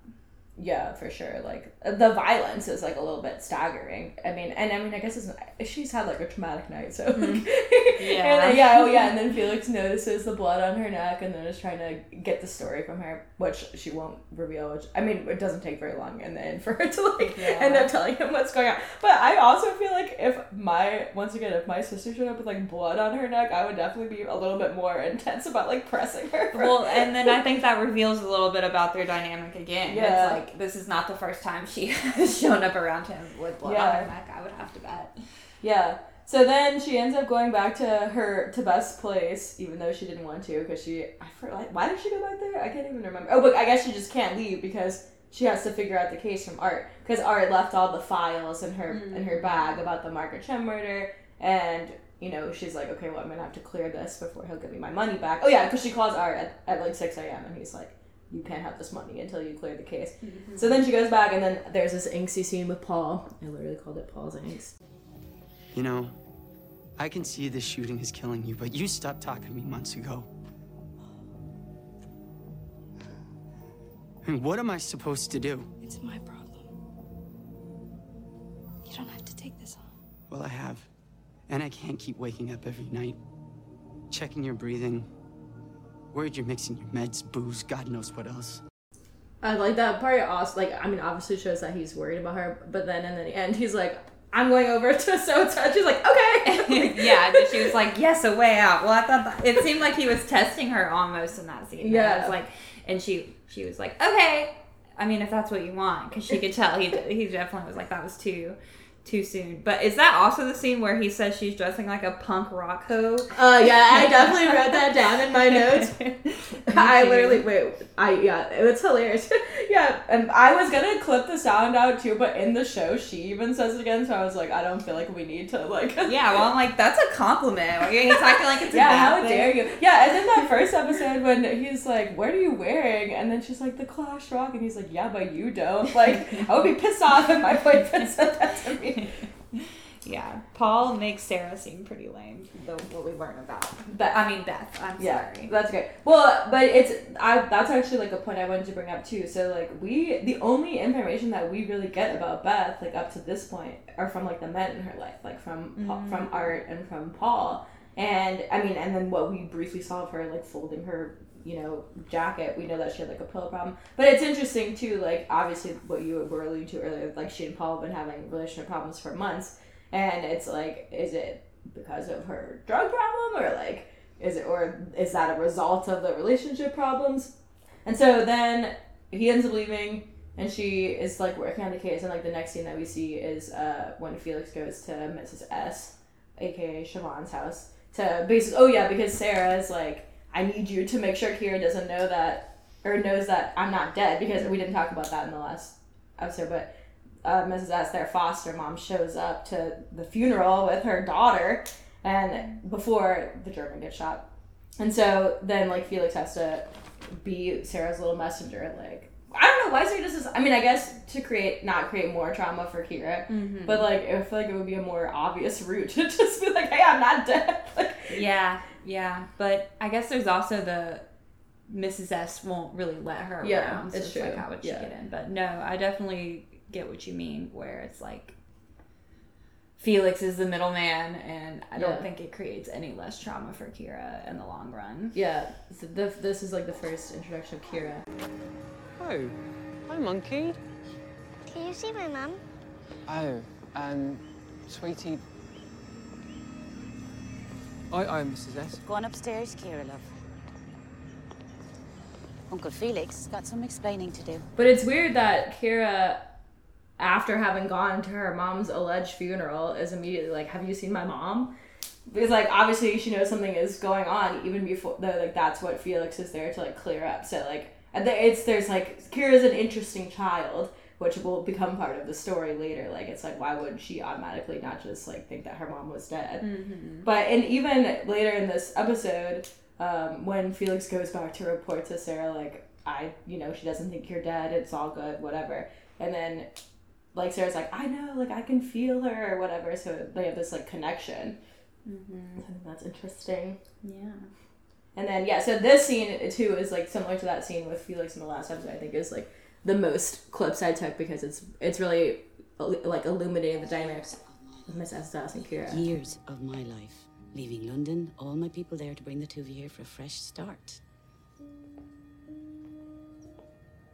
Speaker 1: Yeah, for sure. Like the violence is like a little bit staggering. I mean, and I mean, I guess it's, she's had like a traumatic night, so mm-hmm. like, *laughs*
Speaker 2: Yeah.
Speaker 1: and then, yeah, oh yeah, and then Felix notices the blood on her neck, and then is trying to get the story from her, which she won't reveal. Which I mean, it doesn't take very long and then *laughs* for her to like
Speaker 2: Yeah.
Speaker 1: end up telling him what's going on. But I also feel like if my once again, if my sister showed up with like blood on her neck, I would definitely be a little bit more *laughs* intense about like pressing her.
Speaker 2: Well, and then I think that reveals a little bit about their dynamic again.
Speaker 1: Yeah.
Speaker 2: It's like this is not the first time she *laughs* has shown up around him with blood on her neck. I would have to bet.
Speaker 1: Yeah. So then she ends up going back to her to Beth's place, even though she didn't want to, because she I forgot like why did she go back there? I can't even remember. Oh, but I guess she just can't leave because she has to figure out the case from Art, because Art left all the files in her in her mm. bag about the Margaret Chen murder, and you know she's like, okay, well I'm gonna have to clear this before he'll give me my money back. Oh yeah, because she calls Art at, at like six a.m. and he's like. You can't have this money until you clear the case. Mm-hmm. So then she goes back, and then there's this angsty scene with Paul. I literally called it Paul's angst.
Speaker 6: You know, I can see this shooting is killing you, but you stopped talking to me months ago. I mean, what am I supposed to do?
Speaker 4: It's my problem. You don't have to take this on.
Speaker 6: Well, I have. And I can't keep waking up every night, checking your breathing, worried you're mixing your meds, booze, God knows what else.
Speaker 1: I like that part. Also, like I mean, obviously shows that he's worried about her, but then in the end, he's like, "I'm going over to *laughs* so and so." She's like, "Okay." *laughs* *laughs*
Speaker 2: yeah, and she was like, "Yes, a way out." Well, I thought that, it seemed like he was testing her almost in that scene.
Speaker 1: Yeah.
Speaker 2: it was like, and she she was like, "Okay." I mean, if that's what you want, because she could tell he he definitely was like that was too too soon. But is that also the scene where he says she's dressing like a punk rock hoe?
Speaker 1: Uh, yeah, I *laughs* definitely wrote that down in my notes. *laughs* I literally wait. I yeah, it's hilarious. *laughs* yeah, and I was gonna clip the sound out too, but in the show she even says it again. So I was like, I don't feel like we need to like.
Speaker 2: Yeah, well, I'm like, that's a compliment. He's acting like it's a
Speaker 1: Yeah, how
Speaker 2: thing.
Speaker 1: dare you? Yeah, and then that first episode when he's like, "What are you wearing?" and then she's like, "The Clash Rock," and he's like, "Yeah, but you don't." Like, I would be pissed off if my boyfriend said that to me. *laughs*
Speaker 2: Yeah, Paul makes Sarah seem pretty lame. Though what we learn about, but I mean Beth. I'm
Speaker 1: Yeah,
Speaker 2: sorry.
Speaker 1: that's great. Well, but it's I that's actually like a point I wanted to bring up too. So like we the only information that we really get about Beth like up to this point are from like the men in her life, like from Pa- mm-hmm. from Art and from Paul. And I mean, and then what we briefly saw of her like folding her you know jacket, we know that she had like a pillow problem. But it's interesting too, like obviously what you were alluding to earlier, like she and Paul have been having relationship problems for months, and it's like, is it because of her drug problem or like is it or is that a result of the relationship problems? And so then he ends up leaving and she is like working on the case. And like the next scene that we see is uh when felix goes to mrs s aka siobhan's house to basically oh yeah because sarah is like i need you to make sure kira doesn't know that or knows that i'm not dead because we didn't talk about that in the last episode but uh, Mrs. S, their foster mom, shows up to the funeral with her daughter, and before the German gets shot, and so then like Felix has to be Sarah's little messenger. Like I don't know why Sarah does this. I mean, I guess to create not create more trauma for Kira, but like I feel like it would be a more obvious route *laughs* to just be like, hey, I'm not dead. *laughs* Like
Speaker 2: Yeah, yeah, but I guess there's also the Mrs. S won't really let her
Speaker 1: Yeah,
Speaker 2: around. So
Speaker 1: it's
Speaker 2: it's, like,
Speaker 1: true.
Speaker 2: how would she
Speaker 1: Yeah.
Speaker 2: get in? But no, I definitely get what you mean. Where it's like Felix is the middleman, and I don't
Speaker 1: Yeah.
Speaker 2: think it creates any less trauma for Kira in the long run.
Speaker 1: yeah, so the, this is like the first introduction of Kira.
Speaker 5: Oh, hi, monkey.
Speaker 8: Can you see my mum?
Speaker 5: Oh, um, sweetie. I, I'm Mrs. S.
Speaker 9: Go on upstairs, Kira, love. Uncle Felix has got some explaining to do.
Speaker 1: But it's weird that Kira, after having gone to her mom's alleged funeral, is immediately like, "Have you seen my mom?" Because like obviously she knows something is going on even before the like that's what Felix is there to like clear up. So like and there- it's there's like Kira's an interesting child, which will become part of the story later. Like it's like why would she automatically not just like think that her mom was dead?
Speaker 2: Mhm.
Speaker 1: But and even later in this episode, um, when Felix goes back to report to Sarah, like I, you know, she doesn't think you're dead. It's all good, whatever. And then, like Sarah's like, I know, like I can feel her or whatever. So they have this like connection.
Speaker 2: Mm-hmm.
Speaker 1: I think that's interesting.
Speaker 2: Yeah.
Speaker 1: And then yeah, so this scene too is like similar to that scene with Felix in the last episode. I think is like the most clips I took because it's it's really like illuminating the dynamics of Mrs. S and Kira.
Speaker 9: Years of my life. Leaving London, all my people there to bring the two of you here for a fresh start.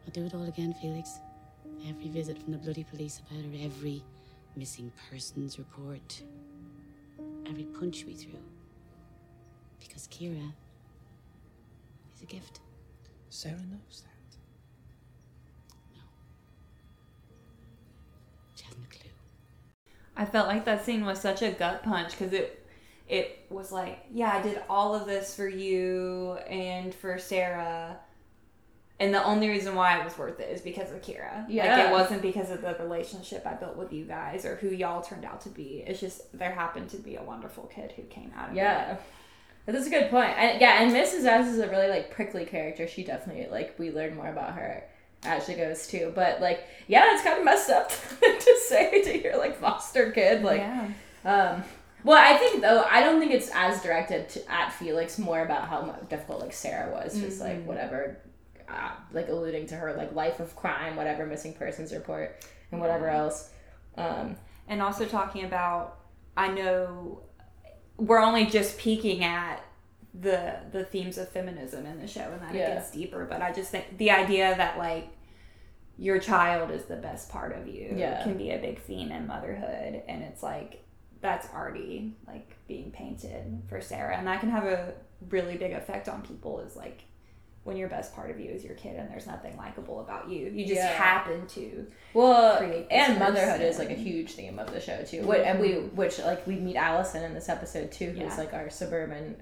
Speaker 9: I'll do it all again, Felix. Every visit from the bloody police about her, every missing persons report, every punch we threw. Because Kira is a gift.
Speaker 10: Sarah knows that.
Speaker 2: I felt like that scene was such a gut punch because it it was like, yeah, I did all of this for you and for Sarah. And the only reason why it was worth it is because of Kira. Like
Speaker 1: Yeah.
Speaker 2: it wasn't because of the relationship I built with you guys or who y'all turned out to be. It's just there happened to be a wonderful kid who came out of
Speaker 1: Yeah.
Speaker 2: it. Yeah.
Speaker 1: That's a good point. And yeah, and Mrs. S is a really like prickly character. She definitely like we learn more about her as she goes too. But like, yeah, it's kind of messed up *laughs* to say to your like foster kid. Like,
Speaker 2: Yeah.
Speaker 1: um, well, I think though I don't think it's as directed to, at Felix. More about how difficult like Sarah was. Just like
Speaker 2: Mhm.
Speaker 1: whatever, uh, like alluding to her like life of crime, whatever missing persons report, and whatever
Speaker 2: Yeah.
Speaker 1: else. Um,
Speaker 2: and also talking about i know we're only just peeking at the the themes of feminism in the show and that
Speaker 1: Yeah.
Speaker 2: it gets deeper but i just think the idea that like your child is the best part of you
Speaker 1: Yeah.
Speaker 2: can be a big theme in motherhood and it's like that's already like being painted for sarah and that can have a really big effect on people is like when your best part of you is your kid and there's nothing likable about you you just
Speaker 1: Yeah.
Speaker 2: happen to
Speaker 1: Well, and motherhood is like a huge theme of the show too. Wh- And we,
Speaker 2: Mhm.
Speaker 1: which like we meet Alison in this episode too, who's
Speaker 2: Yeah.
Speaker 1: like our suburban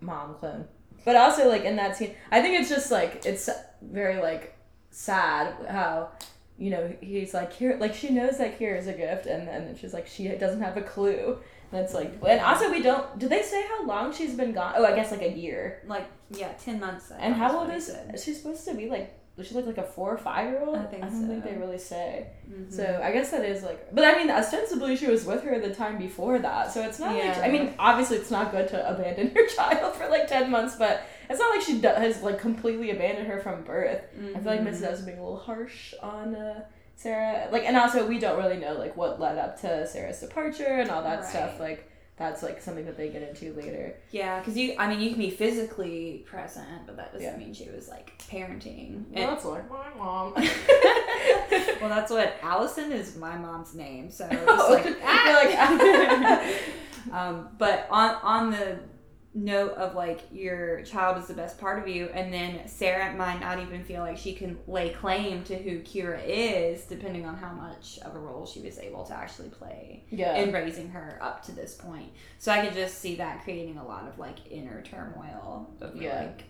Speaker 1: mom clone. But also like in that scene, I think it's just like it's very like sad how you know he's like here like she knows that Kira is a gift, and then she's like she doesn't have a clue. And it's like, and also we don't. Did they say how long she's been gone? Oh, I guess like a year.
Speaker 2: like yeah 10 months I
Speaker 1: And how old is
Speaker 2: said.
Speaker 1: is she supposed to be? Like, does she look like a four or five year old?
Speaker 2: I think
Speaker 1: don't think they really say.
Speaker 2: Mhm.
Speaker 1: So I guess that is like, but I mean, ostensibly she was with her the time before that, so it's not like
Speaker 2: Yeah.
Speaker 1: I mean, obviously it's not good to abandon *laughs* your child for like ten months, but it's not like she do- has like completely abandoned her from birth. I feel like
Speaker 2: Mhm.
Speaker 1: Mrs. S being a little harsh on uh, Sarah, like, and also we don't really know like what led up to Sarah's departure and all that stuff. Like that's like something that they get into later.
Speaker 2: Yeah, because you, I mean, you can be physically present, but that doesn't
Speaker 1: Yeah.
Speaker 2: mean she was like parenting.
Speaker 1: Well,
Speaker 2: And-
Speaker 1: that's like my mom. *laughs* *laughs*
Speaker 2: well, that's what Allison is my mom's name. So *laughs* it's
Speaker 1: Oh,
Speaker 2: like,
Speaker 1: you're like-
Speaker 2: um, but on on the note of like your child is the best part of you, and then Sarah might not even feel like she can lay claim to who Kira is, depending on how much of a role she was able to actually play
Speaker 1: Yeah.
Speaker 2: in raising her up to this point. So I could just see that creating a lot of like inner turmoil of
Speaker 1: Yeah.
Speaker 2: like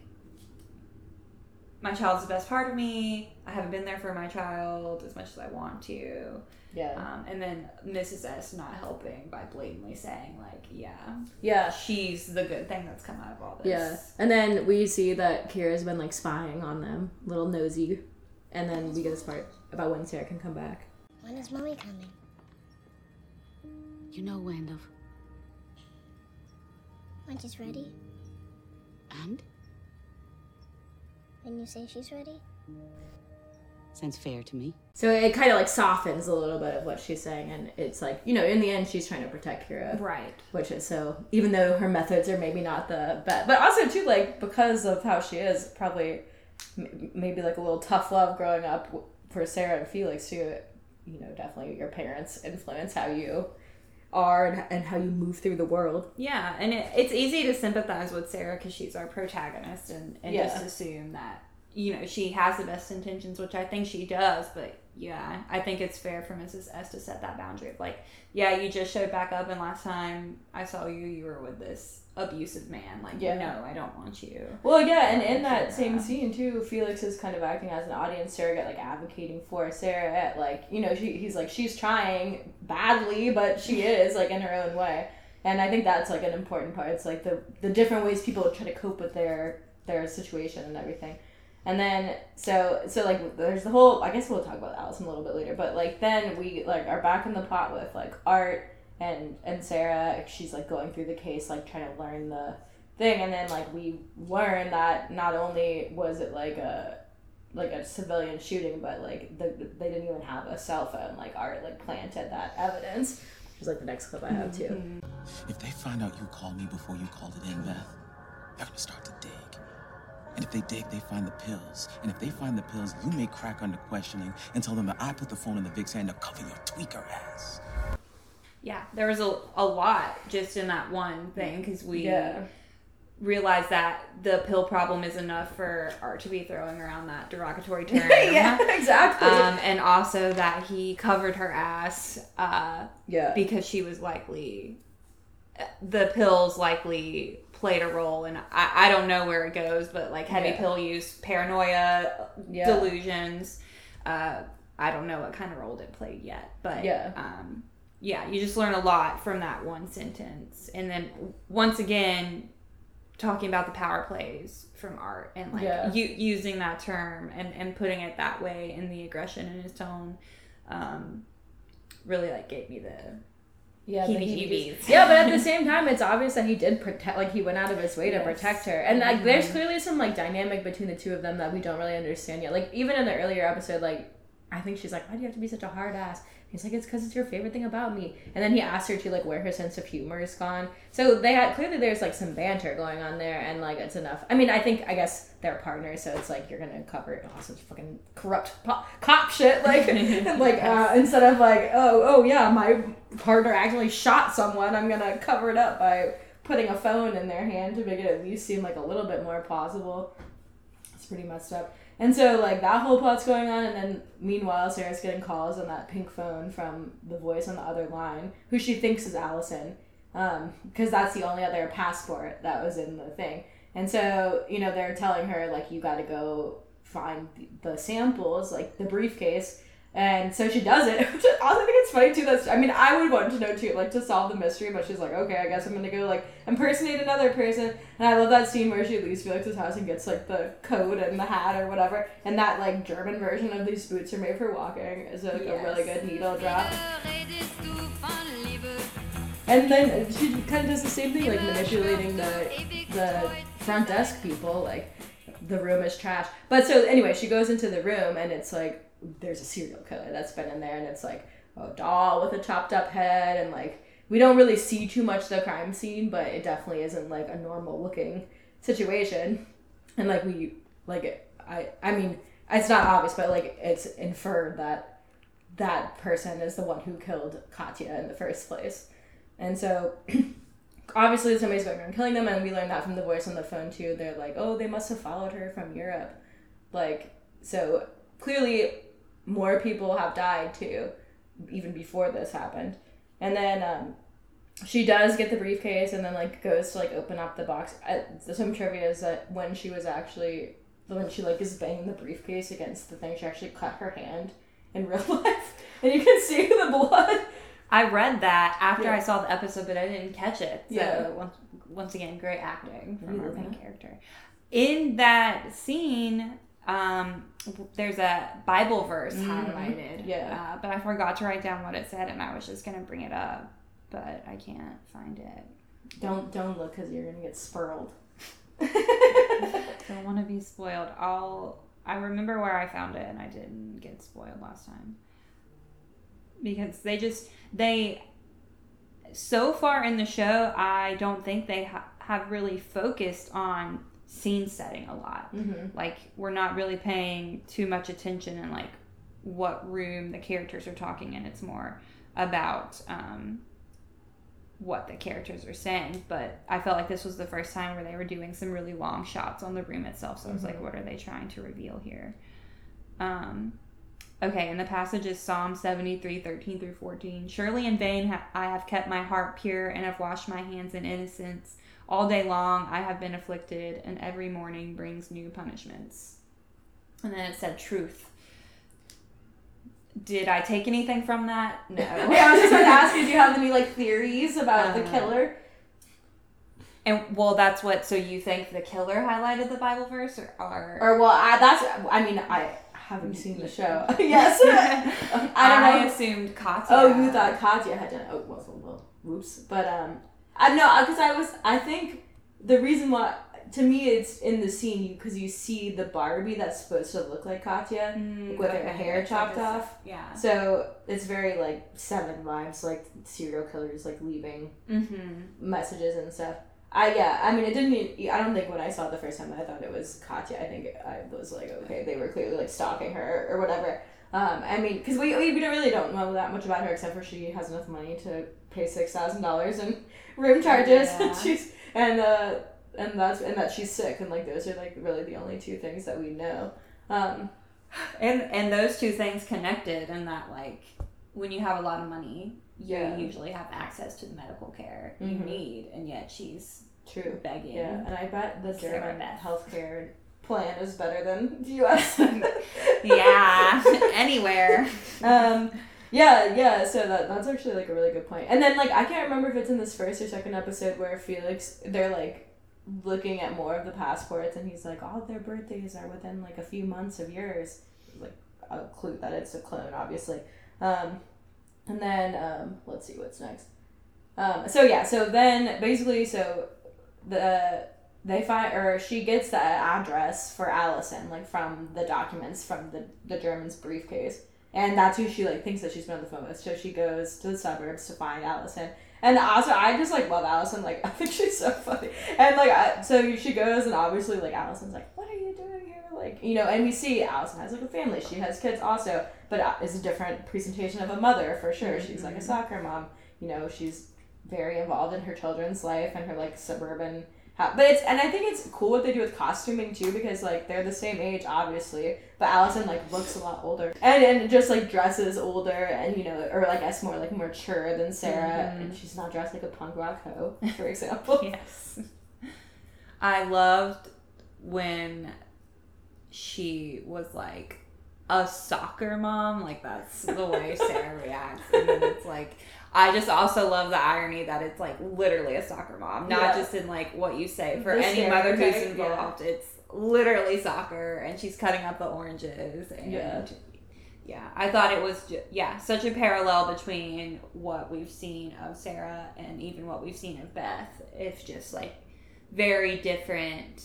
Speaker 2: my child's the best part of me. I haven't been there for my child as much as I want to.
Speaker 1: Yeah.
Speaker 2: Um, and then Mrs. S not helping by blatantly saying like, yeah,
Speaker 1: Yeah.
Speaker 2: she's the good thing that's come out of all this.
Speaker 1: Yeah. And then we see that Kira's been like spying on them, little nosy. And then we get this part about when Sarah can come back.
Speaker 8: When is mommy coming?
Speaker 9: You know Wendell.
Speaker 8: Lunch is ready?
Speaker 9: And?
Speaker 8: When you say she's ready?
Speaker 9: Sounds fair to me.
Speaker 1: So it kind of like softens a little bit of what she's saying, and it's like you know, in the end, she's trying to protect Kira,
Speaker 2: Right.
Speaker 1: Which is so, even though her methods are maybe not the best, but also too like because of how she is, probably m- maybe like a little tough love growing up for Sarah and Felix too. You know, definitely your parents influence how you are and, and how you move through the world.
Speaker 2: Yeah, and it, it's easy to sympathize with Sarah because she's our protagonist, and, and
Speaker 1: Yeah.
Speaker 2: just assume that you know she has the best intentions, which I think she does. But yeah, I think it's fair for Mrs. S to set that boundary of like, yeah, you just showed back up, and last time I saw you, you were with this abusive man. Like,
Speaker 1: Yeah.
Speaker 2: no, I don't want you.
Speaker 1: Well, yeah, and in that same scene too, Felix is kind of acting as an audience surrogate, like advocating for Sarah. At like, you know, she, he's like she's trying badly, but she is like in her own way, and I think that's like an important part. It's like the the different ways people try to cope with their their situation and everything. And then so so like there's the whole I guess we'll talk about Alison a little bit later, but like then we like are back in the plot with like Art and and Sarah. She's like going through the case, like trying to learn the thing, and then like we learn that not only was it like a like a civilian shooting, but like the, they didn't even have a cell phone. Like Art like planted that evidence. Which is like the next clip I have too.
Speaker 10: If they find out you called me before you called it in, Beth, they're gonna start to dig. And if they dig, they find the pills. And if they find the pills, you may crack under questioning and tell them that I put the phone in the Vic's hand to cover your tweaker ass.
Speaker 2: Yeah, there was a, a lot just in that one thing because we
Speaker 1: Yeah.
Speaker 2: realized that the pill problem is enough for Art to be throwing around that derogatory *laughs* term.
Speaker 1: yeah, exactly.
Speaker 2: Um, and also that he covered her ass uh,
Speaker 1: yeah.
Speaker 2: because she was likely, the pills likely played a role. And I, I don't know where it goes, but like heavy
Speaker 1: Yeah.
Speaker 2: pill use, paranoia,
Speaker 1: Yeah.
Speaker 2: delusions. Uh, I don't know what kind of role it played yet, but
Speaker 1: Yeah.
Speaker 2: um, yeah, you just learn a lot from that one sentence. And then once again, talking about the power plays from art and like
Speaker 1: Yeah.
Speaker 2: you using that term and, and putting it that way in the aggression in his tone um, really like gave me the
Speaker 1: Yeah,
Speaker 2: heebie-jeebies. *laughs*
Speaker 1: yeah, but at the same time, it's obvious that he did protect. Like he went out of his way to protect her, and like there's
Speaker 2: Mhm.
Speaker 1: clearly some like dynamic between the two of them that we don't really understand yet. Like even in the earlier episode, like I think she's like, "Why do you have to be such a hard ass?" He's like, "It's because it's your favorite thing about me." And then he asked her to like where her sense of humor is gone. So they had clearly there's like some banter going on there, and like it's enough. I mean, I think I guess they're partners, so it's like you're gonna cover oh, some fucking corrupt po- cop shit, like *laughs* like uh, instead of like oh oh yeah, my partner actually shot someone, I'm gonna cover it up by putting a phone in their hand to make it at least seem like a little bit more plausible. It's pretty messed up. And so like that whole plot's going on, and then meanwhile Sarah's getting calls on that pink phone from the voice on the other line, who she thinks is Alison, um, because that's the only other passport that was in the thing. And so you know they're telling her like you got to go find the samples, like the briefcase. And so she does it. *laughs* Which I also think it's funny too. That's I mean I would want to know too, like to solve the mystery. But she's like, okay, I guess I'm gonna go like impersonate another person. And I love that scene where she leaves Felix's house and gets like the coat and the hat or whatever. And that like German version of these boots are made for walking is like a really good needle drop. And then she kind of does the same thing, like manipulating the the front desk people, like the room is trash. But so anyway, she goes into the room and it's like there's a serial killer that's been in there, and it's like a doll with a chopped up head, and like we don't really see too much the crime scene, but it definitely isn't like a normal looking situation, and like we like it. I I mean it's not obvious, but like it's inferred that that person is the one who killed Katja in the first place. And so *clears throat* obviously somebody's going around killing them and we learned that from the voice on the phone too. They're like, Oh, they must have followed her from Europe. Like so clearly more people have died too, even before this happened. And then um she does get the briefcase and then like goes to like open up the box. Uh, some trivia is that when she was actually when she like is banging the briefcase against the thing, she actually cut her hand in *laughs* real life, and you can see the blood.
Speaker 2: I read that after
Speaker 1: Yeah.
Speaker 2: I saw the episode, but I didn't catch it. So
Speaker 1: Yeah.
Speaker 2: once, once again, great acting from our main character. In that scene, um, there's a Bible verse
Speaker 1: Mhm.
Speaker 2: highlighted.
Speaker 1: Yeah.
Speaker 2: Uh, but I forgot to write down what it said, and I was just gonna bring it up, but I can't find it.
Speaker 1: Don't don't look because you're gonna get spurled.
Speaker 2: Don't want to be spoiled. I'll. I remember where I found it, and I didn't get spoiled last time because they just they. So far in the show, I don't think they ha- have really focused on scene setting a lot.
Speaker 1: Mhm.
Speaker 2: Like we're not really paying too much attention in like what room the characters are talking in. It's more about um, what the characters are saying. But I felt like this was the first time where they were doing some really long shots on the room itself. So I was like,
Speaker 1: Mhm.
Speaker 2: what are they trying to reveal here? Um, okay, and the passage is Psalm 73, 13 through 14. Surely in vain ha- I have kept my heart pure and have washed my hands in innocence. All day long I have been afflicted, and every morning brings new punishments. And then it said truth. Did I take anything from that? No.
Speaker 1: yeah, *laughs* I was just going to ask you, do you have any like theories about the
Speaker 2: Uh,
Speaker 1: killer?
Speaker 2: And well, that's what. So you think the killer highlighted the Bible verse, or, or,
Speaker 1: Or well, I, that's I mean I haven't seen the show. *laughs* yes, *laughs* I don't
Speaker 2: I
Speaker 1: know.
Speaker 2: assumed Katja.
Speaker 1: Oh, you thought Katja had done? Oh, well, well whoops. But um, I know because I was. I think the reason why to me it's in the scene because you see the Barbie that's supposed to look like Katja
Speaker 2: Mm,
Speaker 1: with her hair
Speaker 2: It's like
Speaker 1: chopped off.
Speaker 2: yeah.
Speaker 1: So it's very like seven vibes, like serial killers like leaving
Speaker 2: Mhm.
Speaker 1: messages and stuff. I yeah, I mean it didn't. I don't think when I saw it the first time I thought it was Katja. I think I was like, okay, they were clearly like stalking her or whatever. Um, I mean, because we, we really don't know that much about her except for she has enough money to pay six thousand dollars in room charges. *laughs*
Speaker 2: Yeah.
Speaker 1: she's and uh and that's and that she's sick and like those are like really the only two things that we know. Um,
Speaker 2: and and those two things connected, and that like when you have a lot of money,
Speaker 1: Yeah.
Speaker 2: you usually have access to the medical care you need, and yet she's
Speaker 1: True.
Speaker 2: begging.
Speaker 1: Yeah, and I bet the German
Speaker 2: Beth.
Speaker 1: healthcare plan is better than the *laughs* U.S.
Speaker 2: yeah, *laughs* anywhere.
Speaker 1: um, yeah, yeah. So that that's actually like a really good point. And then like I can't remember if it's in this first or second episode where Felix they're like looking at more of the passports and he's like, all their birthdays are within like a few months of yours. Like a clue that it's a clone, obviously. Um, and then um, let's see what's next. Um, so yeah, so then basically, so the they find or she gets the address for Alison like from the documents from the the German's briefcase, and that's who she like thinks that she's been on the phone with. So she goes to the suburbs to find Alison. And also, I just like love Alison. Like, *laughs* I think she's so funny. And like, I, so she goes, and obviously, like, Alison's like, "What are you doing here?" Like, you know, and we see Alison has like a family. She has kids also, but uh, is a different presentation of a mother for sure. She's like a soccer mom. You know, she's very involved in her children's life and her like suburban. But it's and I think it's cool what they do with costuming too because like they're the same age obviously, but Alison like looks a lot older and and just like dresses older and you know or like as more like mature than Sarah
Speaker 2: Mhm.
Speaker 1: and she's not dressed like a punk rock hoe *laughs* for example.
Speaker 2: yes. I loved when she was like a soccer mom. Like that's the way Sarah reacts. And then it's like I just also love the irony that it's like literally a soccer mom, not
Speaker 1: Yeah.
Speaker 2: just in like what you say for
Speaker 1: The
Speaker 2: any mother who's
Speaker 1: stereotype, yeah.
Speaker 2: involved. It's literally soccer, and she's cutting up the oranges. And
Speaker 1: Yeah.
Speaker 2: yeah, I thought it was ju- yeah such a parallel between what we've seen of Sarah and even what we've seen of Beth. It's just like very different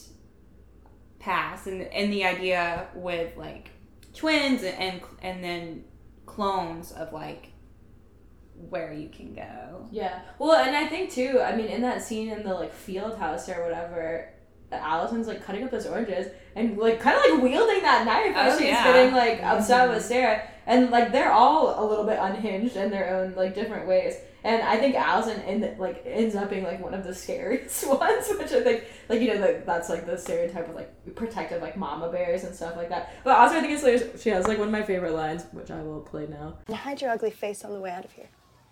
Speaker 2: paths, and and the idea with like twins and and then clones of like where you can go.
Speaker 1: Yeah. Well, and I think too. I mean, in that scene in the like field house or whatever, Alison's like cutting up those oranges and like kind of like wielding that knife as
Speaker 2: Oh,
Speaker 1: she's
Speaker 2: yeah.
Speaker 1: getting like upset
Speaker 2: Mhm.
Speaker 1: with Sarah, and like they're all a little bit unhinged in their own like different ways. And I think Alison in like ends up being like one of the scariest *laughs* ones, which I think like you know like that's like the stereotype of like protective like mama bears and stuff like that. But also I think it's like she has like one of my favorite lines, which I will play now.
Speaker 11: And hide your ugly face on the way out of here.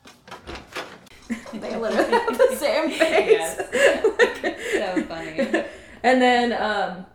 Speaker 11: *laughs*
Speaker 1: they literally have the same face. *laughs*
Speaker 2: so funny.
Speaker 1: And then, um,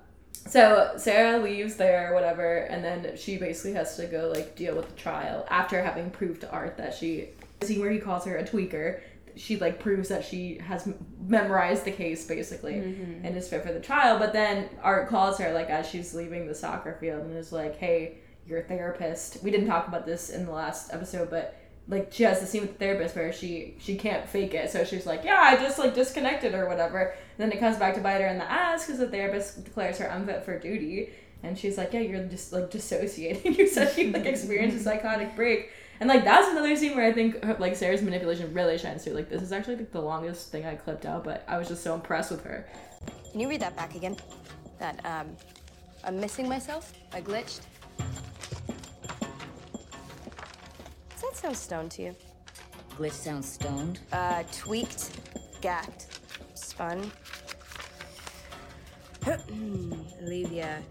Speaker 1: so Sarah leaves there, whatever, and then she basically has to go like deal with the trial after having proved to Art that she, see where he calls her a tweaker. She like proves that she has memorized the case basically
Speaker 2: Mhm.
Speaker 1: and is fit for the trial. But then Art calls her like as she's leaving the soccer field and is like, "Hey, you're a therapist." We didn't talk about this in the last episode, but like she has the scene with the therapist where she she can't fake it. So she's like yeah i just like disconnected or whatever. And then it comes back to bite her in the ass because the therapist declares her unfit for duty. And she's like yeah you're just like dissociating. *laughs* You said you like experienced a *laughs* psychotic break. And like that's another scene where i think her, like sarah's manipulation really shines through. Like this is actually like the longest thing i clipped out but i was just so impressed with her.
Speaker 11: Can you read that back again? That, um, I'm missing myself? I glitched? That sound stoned to you?
Speaker 12: Glitch sounds stoned.
Speaker 11: Uh, tweaked, gacked, spun. *clears throat* Olivia,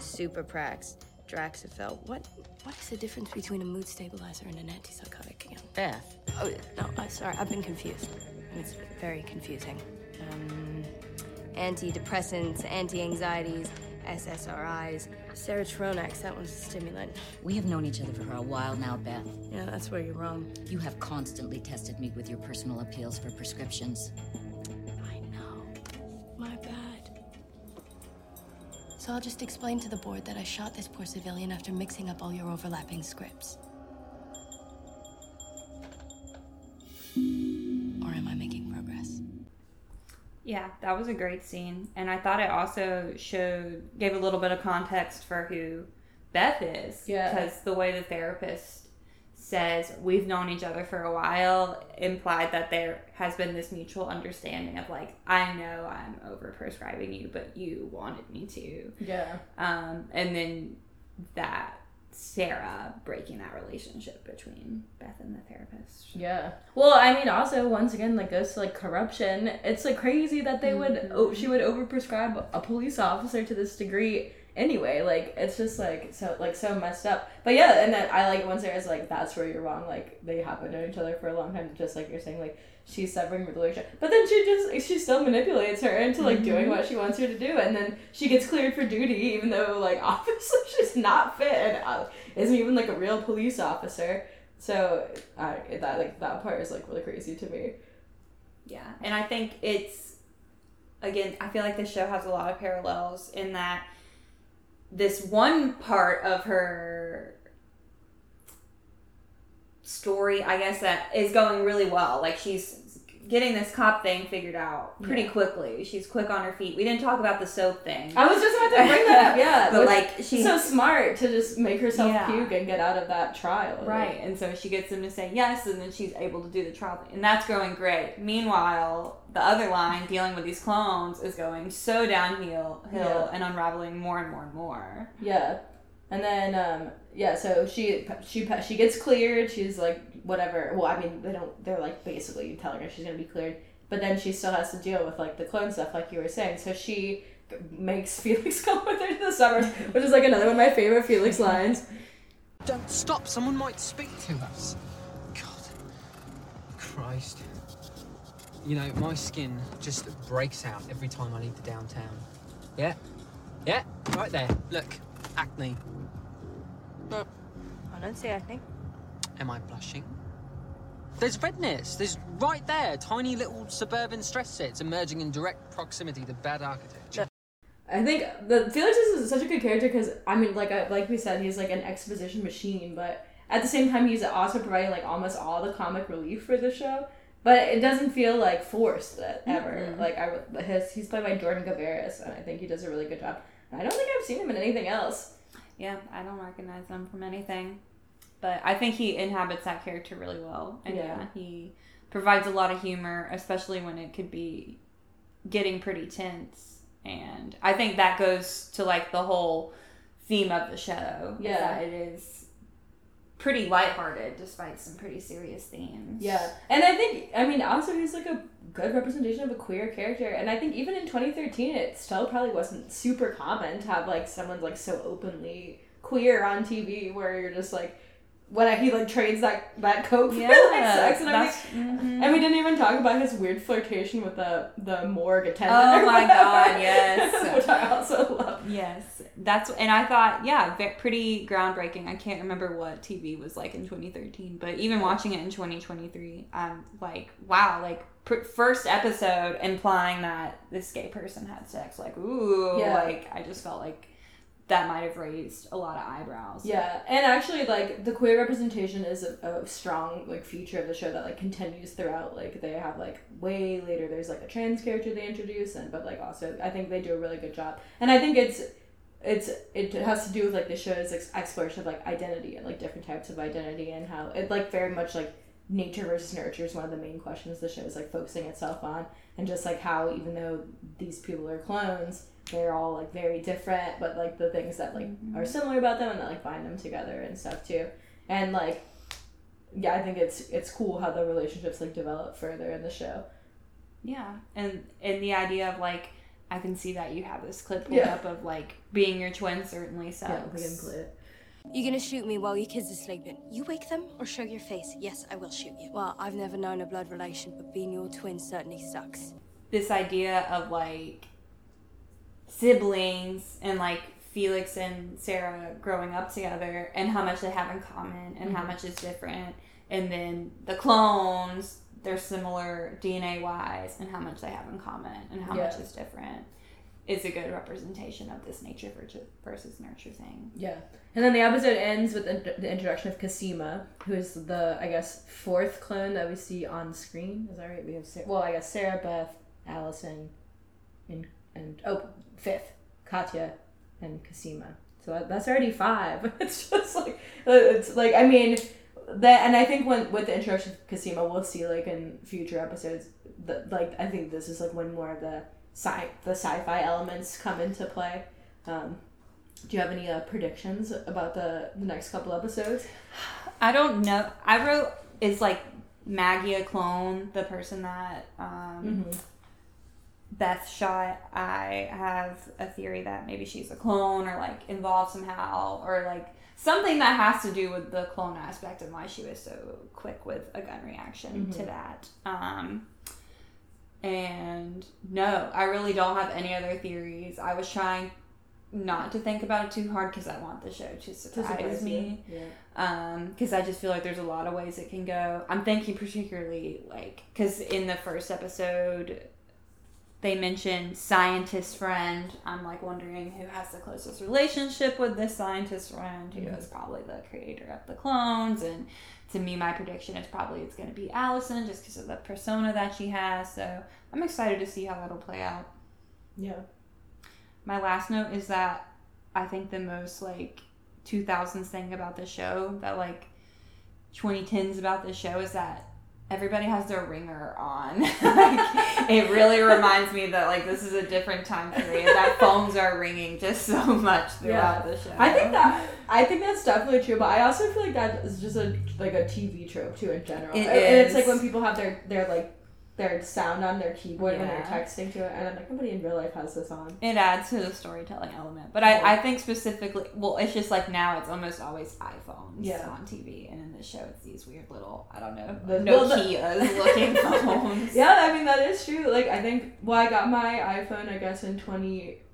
Speaker 11: super prax, Draxifel. What what is the difference between a mood stabilizer and an antipsychotic again?
Speaker 12: Beth.
Speaker 11: Oh no, I'm sorry, I've been confused. It's very confusing. Um, antidepressants, anti-anxieties, SSRIs, serotonin. That one's a stimulant.
Speaker 12: We have known each other for a while now, Beth.
Speaker 11: Yeah, that's where you're wrong.
Speaker 12: You have constantly tested me with your personal appeals for prescriptions. I know.
Speaker 11: My bad. So I'll just explain to the board that I shot this poor civilian after mixing up all your overlapping scripts. Or am I making progress?
Speaker 2: Yeah, that was a great scene, and I thought it also showed gave a little bit of context for who Beth is.
Speaker 1: Yeah.
Speaker 2: because the way the therapist says we've known each other for a while implied that there has been this mutual understanding of like I know I'm over prescribing you, but you wanted me to.
Speaker 1: Yeah.
Speaker 2: Um, and then that Sarah breaking that relationship between Beth and the therapist.
Speaker 1: Yeah. Well, I mean, also once again, like goes to like corruption. It's like crazy that they would oh, she would overprescribe a police officer to this degree. Anyway, like it's just like so like so messed up. But yeah, and then I like when Sarah's like, "That's where you're wrong." Like they have been known each other for a long time, just like you're saying. Like she's severing the relationship, but then she just she still manipulates her into like doing
Speaker 2: Mhm.
Speaker 1: what she wants her to do, and then she gets cleared for duty, even though like *laughs* obviously she's not fit and uh, isn't even like a real police officer. So uh, that like that part is like really crazy to me.
Speaker 2: Yeah, and I think it's again, I feel like this show has a lot of parallels in that this one part of her story, I guess that is going really well. Like she's getting this cop thing figured out pretty
Speaker 1: Yeah.
Speaker 2: quickly. She's quick on her feet. We didn't talk about the soap thing.
Speaker 1: I was just about to bring that up. *laughs* Yeah,
Speaker 2: but like she's
Speaker 1: so smart to just make herself
Speaker 2: Yeah.
Speaker 1: puke and get out of that trial.
Speaker 2: Right, and so she gets him to say yes, and then she's able to do the trial and that's going great. Meanwhile, the other line dealing with these clones is going so downhill, hill,
Speaker 1: Yeah.
Speaker 2: and unraveling more and more and more.
Speaker 1: Yeah, and then um, yeah, so she she she gets cleared. She's like whatever. Well, I mean they don't. They're like basically telling her she's gonna be cleared, but then she still has to deal with like the clone stuff, like you were saying. So she makes *laughs* Felix come with her to the summer, which is like another one of my favorite Felix lines.
Speaker 5: Don't stop, someone might speak to us. God. Christ. You know, my skin just breaks out every time I leave the downtown. Yeah? Yeah, right there. Look, acne. But
Speaker 11: I don't see anything.
Speaker 5: am I blushing? There's redness. There's right there, tiny little suburban stress sets emerging in direct proximity to bad architecture.
Speaker 1: I think the Felix is such a good character because I mean, like I, like we said, he's like an exposition machine, but at the same time, he's also providing like almost all the comic relief for the show. But it doesn't feel like forced uh, ever.
Speaker 2: Mm-mm.
Speaker 1: Like I, would- his he's played by Jordan Gavaris, and I think he does a really good job. I don't think I've seen him in anything else.
Speaker 2: Yeah, I don't recognize him from anything, but I think he inhabits that character really well, and yeah,
Speaker 1: Yeah.
Speaker 2: he provides a lot of humor, especially when it could be getting pretty tense. And I think that goes to like the whole theme of the show. is
Speaker 1: Yeah.
Speaker 2: that it is pretty lighthearted despite some pretty serious themes.
Speaker 1: Yeah, and I think I mean also he's like a good representation of a queer character, and I think even in 2013 it still probably wasn't super common to have like someone's like so openly queer on TV where you're just like when he like trades that that coat for like sex and everything.
Speaker 2: mhm.
Speaker 1: And we didn't even talk about his weird flirtation with the the morgue attendant.
Speaker 2: Oh my God, yes. *laughs*
Speaker 1: which I also love.
Speaker 2: Yes, that's and I thought, yeah, pretty groundbreaking. I can't remember what TV was like in 2013, but even watching it in 2023, I'm like, wow, like pr- first episode implying that this gay person had sex, like, ooh,
Speaker 1: Yeah.
Speaker 2: like I just felt like that might have raised a lot of eyebrows.
Speaker 1: Yeah, and actually, like the queer representation is a, a strong like feature of the show that like continues throughout. Like they have like way later, there's like a trans character they introduce, and but like also I think they do a really good job, and I think it's it's it has to do with like the show's ex- exploration of like identity and like different types of identity and how it like very much like nature versus nurture is one of the main questions the show is like focusing itself on and just like how even though these people are clones they're all like very different but like the things that like are mm-hmm. similar about them and that like bind them together and stuff too and like yeah, I think it's it's cool how the relationships like develop further in the show.
Speaker 2: Yeah, and and the idea of like I can see that you have this clip pulled
Speaker 1: Yeah.
Speaker 2: up of like being your twin certainly sucks.
Speaker 1: Yeah, we can play it.
Speaker 11: You're gonna shoot me while your kids are sleeping. You wake them or show your face. Yes, I will shoot you. Well, I've never known a blood relation, but being your twin certainly sucks.
Speaker 2: This idea of like siblings and like Felix and Sarah growing up together and how much they have in common and how
Speaker 1: Mhm.
Speaker 2: much is different, and then the clones they're similar DNA wise and how much they have in common and how much is different is a good representation of this nature versus- versus nurture thing.
Speaker 1: Yeah. And then the episode ends with the, introduction of Cosima, who is the, I guess, fourth clone that we see on screen. Is that right? We have, Sarah, well, I guess Sarah, Beth, Alison, and, and oh, fifth, Katja, and Cosima. So that, that's already five. *laughs* It's just like, it's like, I mean, that, and I think when, with the introduction of Cosima, we'll see, like, in future episodes, that, like, I think this is, like, when more of the sci, the sci-fi elements come into play. Um, do you have any uh, predictions about the, the next couple episodes?
Speaker 2: I don't know. I wrote is like Maggie a clone, the person that um,
Speaker 1: Mhm.
Speaker 2: Beth shot. I have a theory that maybe she's a clone or like involved somehow or like something that has to do with the clone aspect and why she was so quick with a gun reaction to
Speaker 1: Mhm.
Speaker 2: that. Um, and no, I really don't have any other theories. I was trying not to think about it too hard because I want the show to surprise,
Speaker 1: surprise you.
Speaker 2: me
Speaker 1: Yeah.
Speaker 2: um because i just feel like there's a lot of ways it can go i'm thinking particularly like because in the first episode they mentioned scientist friend i'm like wondering who has the closest relationship with this scientist friend who
Speaker 1: Mhm.
Speaker 2: is probably the creator of the clones and to me my prediction is probably it's going to be alison just because of the persona that she has so i'm excited to see how that'll play out
Speaker 1: Yeah.
Speaker 2: my last note is that I think the most like 2000s thing about the show that like 2010s about the show is that everybody has their ringer on. *laughs* like, it really reminds me that like this is a different time period. That phones are ringing just so much throughout the show.
Speaker 1: I think that I think that's definitely true, but I also feel like that is just a like a TV trope too in general.
Speaker 2: It
Speaker 1: and and it's like when people have their their like their sound on their keyboard when they're texting to it, and I'm like nobody in real life has this on.
Speaker 2: it adds to the storytelling element. But I, I think specifically, well, it's just like now it's almost always iPhones
Speaker 1: Yeah.
Speaker 2: on TV, and in the show it's these weird little, I don't know,
Speaker 1: The- well, the-
Speaker 2: looking *laughs* phones.
Speaker 1: Yeah, I mean that is true. Like I think well, I got my iPhone I guess in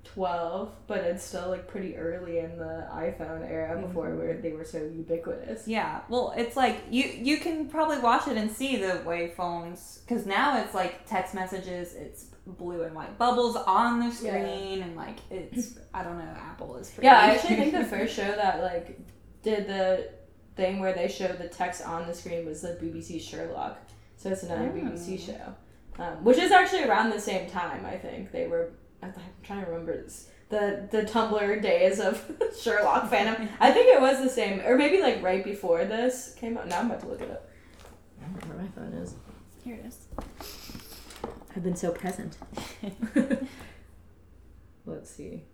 Speaker 1: 2012, but it's still like pretty early in the iPhone era before
Speaker 2: Mhm.
Speaker 1: where they were so ubiquitous.
Speaker 2: Yeah, well, it's like you you can probably watch it and see the way phones because now it's like text messages, it's blue and white bubbles on the screen, and like it's I don't know, Apple is pretty.
Speaker 1: Yeah, I *laughs* actually think the first show that like did the thing where they showed the text on the screen was the BBC Sherlock. So it's another
Speaker 2: Oh.
Speaker 1: BBC show, um, which is actually around the same time. I think they were. I'm trying to remember this. The, the Tumblr days of *laughs* Sherlock fandom. *laughs* I think it was the same, or maybe like right before this came out. Now I'm about to look it up. I don't know where my phone is.
Speaker 2: Here it is.
Speaker 1: I've been so present. *laughs* Let's see.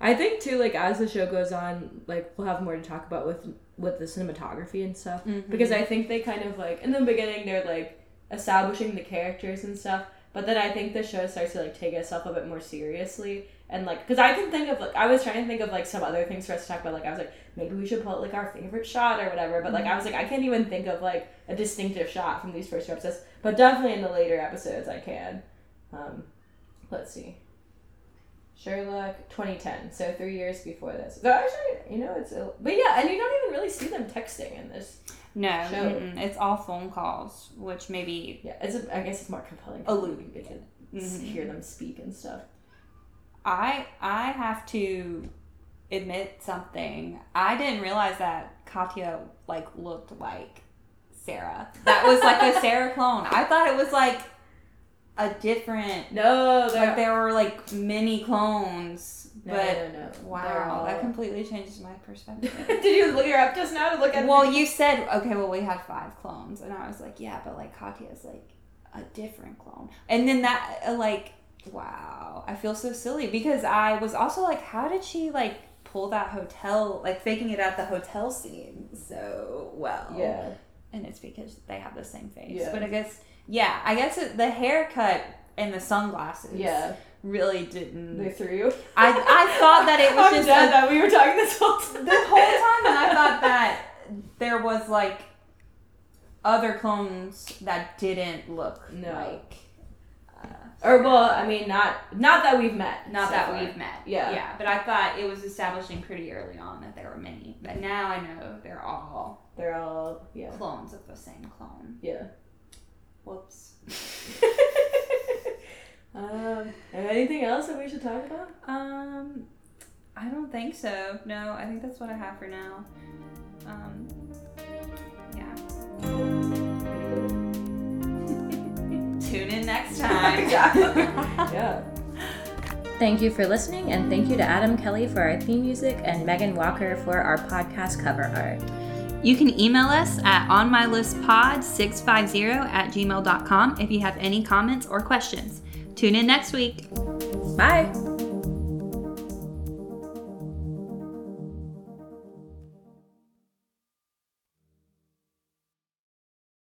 Speaker 1: I think too, like as the show goes on, like we'll have more to talk about with with the cinematography and stuff.
Speaker 2: Mhm.
Speaker 1: Because I think they kind of like in the beginning they're like establishing the characters and stuff, but then I think the show starts to like take itself a bit more seriously and like because I can think of like I was trying to think of like some other things for us to talk about. Like I was like maybe we should put like our favorite shot or whatever, but like I was like I can't even think of like a distinctive shot from these first two episodes. But definitely in the later episodes I can. Um, let's see. Sherlock 2010, so three years before this. So actually, you know, it's a, but yeah, and you don't even really see them texting in this.
Speaker 2: No, it's all phone calls, which maybe
Speaker 1: Yeah, it's a, I guess it's more compelling.
Speaker 2: Allude.
Speaker 1: You can
Speaker 2: Mhm.
Speaker 1: hear them speak and stuff.
Speaker 2: I I have to admit something. I didn't realize that Katja like looked like Sarah. That was like a *laughs* Sarah clone. I thought it was like a different.
Speaker 1: No,
Speaker 2: like there were like many clones.
Speaker 1: No,
Speaker 2: but
Speaker 1: no, no.
Speaker 2: Wow,
Speaker 1: all-
Speaker 2: that completely changes my perspective. *laughs*
Speaker 1: Did you look her up just now to look at?
Speaker 2: well, you said okay. Well, we had five clones, and I was like, yeah, but like Katja is like a different clone, and then that uh, like wow, I feel so silly because I was also like, how did she like pull that hotel like faking it at the hotel scene so well?
Speaker 1: Yeah.
Speaker 2: and it's because they have the same face.
Speaker 1: Yeah.
Speaker 2: But I guess, yeah, I guess it, the haircut and the sunglasses,
Speaker 1: Yeah.
Speaker 2: really didn't.
Speaker 1: They threw you.
Speaker 2: I, I thought that it *laughs* was
Speaker 1: I'm
Speaker 2: just
Speaker 1: dead
Speaker 2: a-
Speaker 1: that we were talking this whole time.
Speaker 2: the whole time, and I *laughs* thought that there was like other clones that didn't look
Speaker 1: No.
Speaker 2: like.
Speaker 1: Uh, or well, I mean, not not that we've met.
Speaker 2: Not
Speaker 1: so
Speaker 2: that
Speaker 1: far.
Speaker 2: we've met.
Speaker 1: Yeah.
Speaker 2: Yeah. But I thought it was establishing pretty early on that there were many. But now I know they're all
Speaker 1: They're all yeah.
Speaker 2: clones of the same clone.
Speaker 1: Yeah.
Speaker 2: Whoops. *laughs*
Speaker 1: Um, anything else that we should talk about?
Speaker 2: Um, I don't think so. No, I think that's what I have for now. Um, yeah. *laughs* Tune in next time. *laughs* yeah.
Speaker 1: yeah.
Speaker 13: Thank you for listening, and thank you to Adam Kelly for our theme music and Megan Walker for our podcast cover art.
Speaker 2: You can email us at onmylistpod650 at gmail.com if you have any comments or questions. Tune in next week.
Speaker 13: Bye.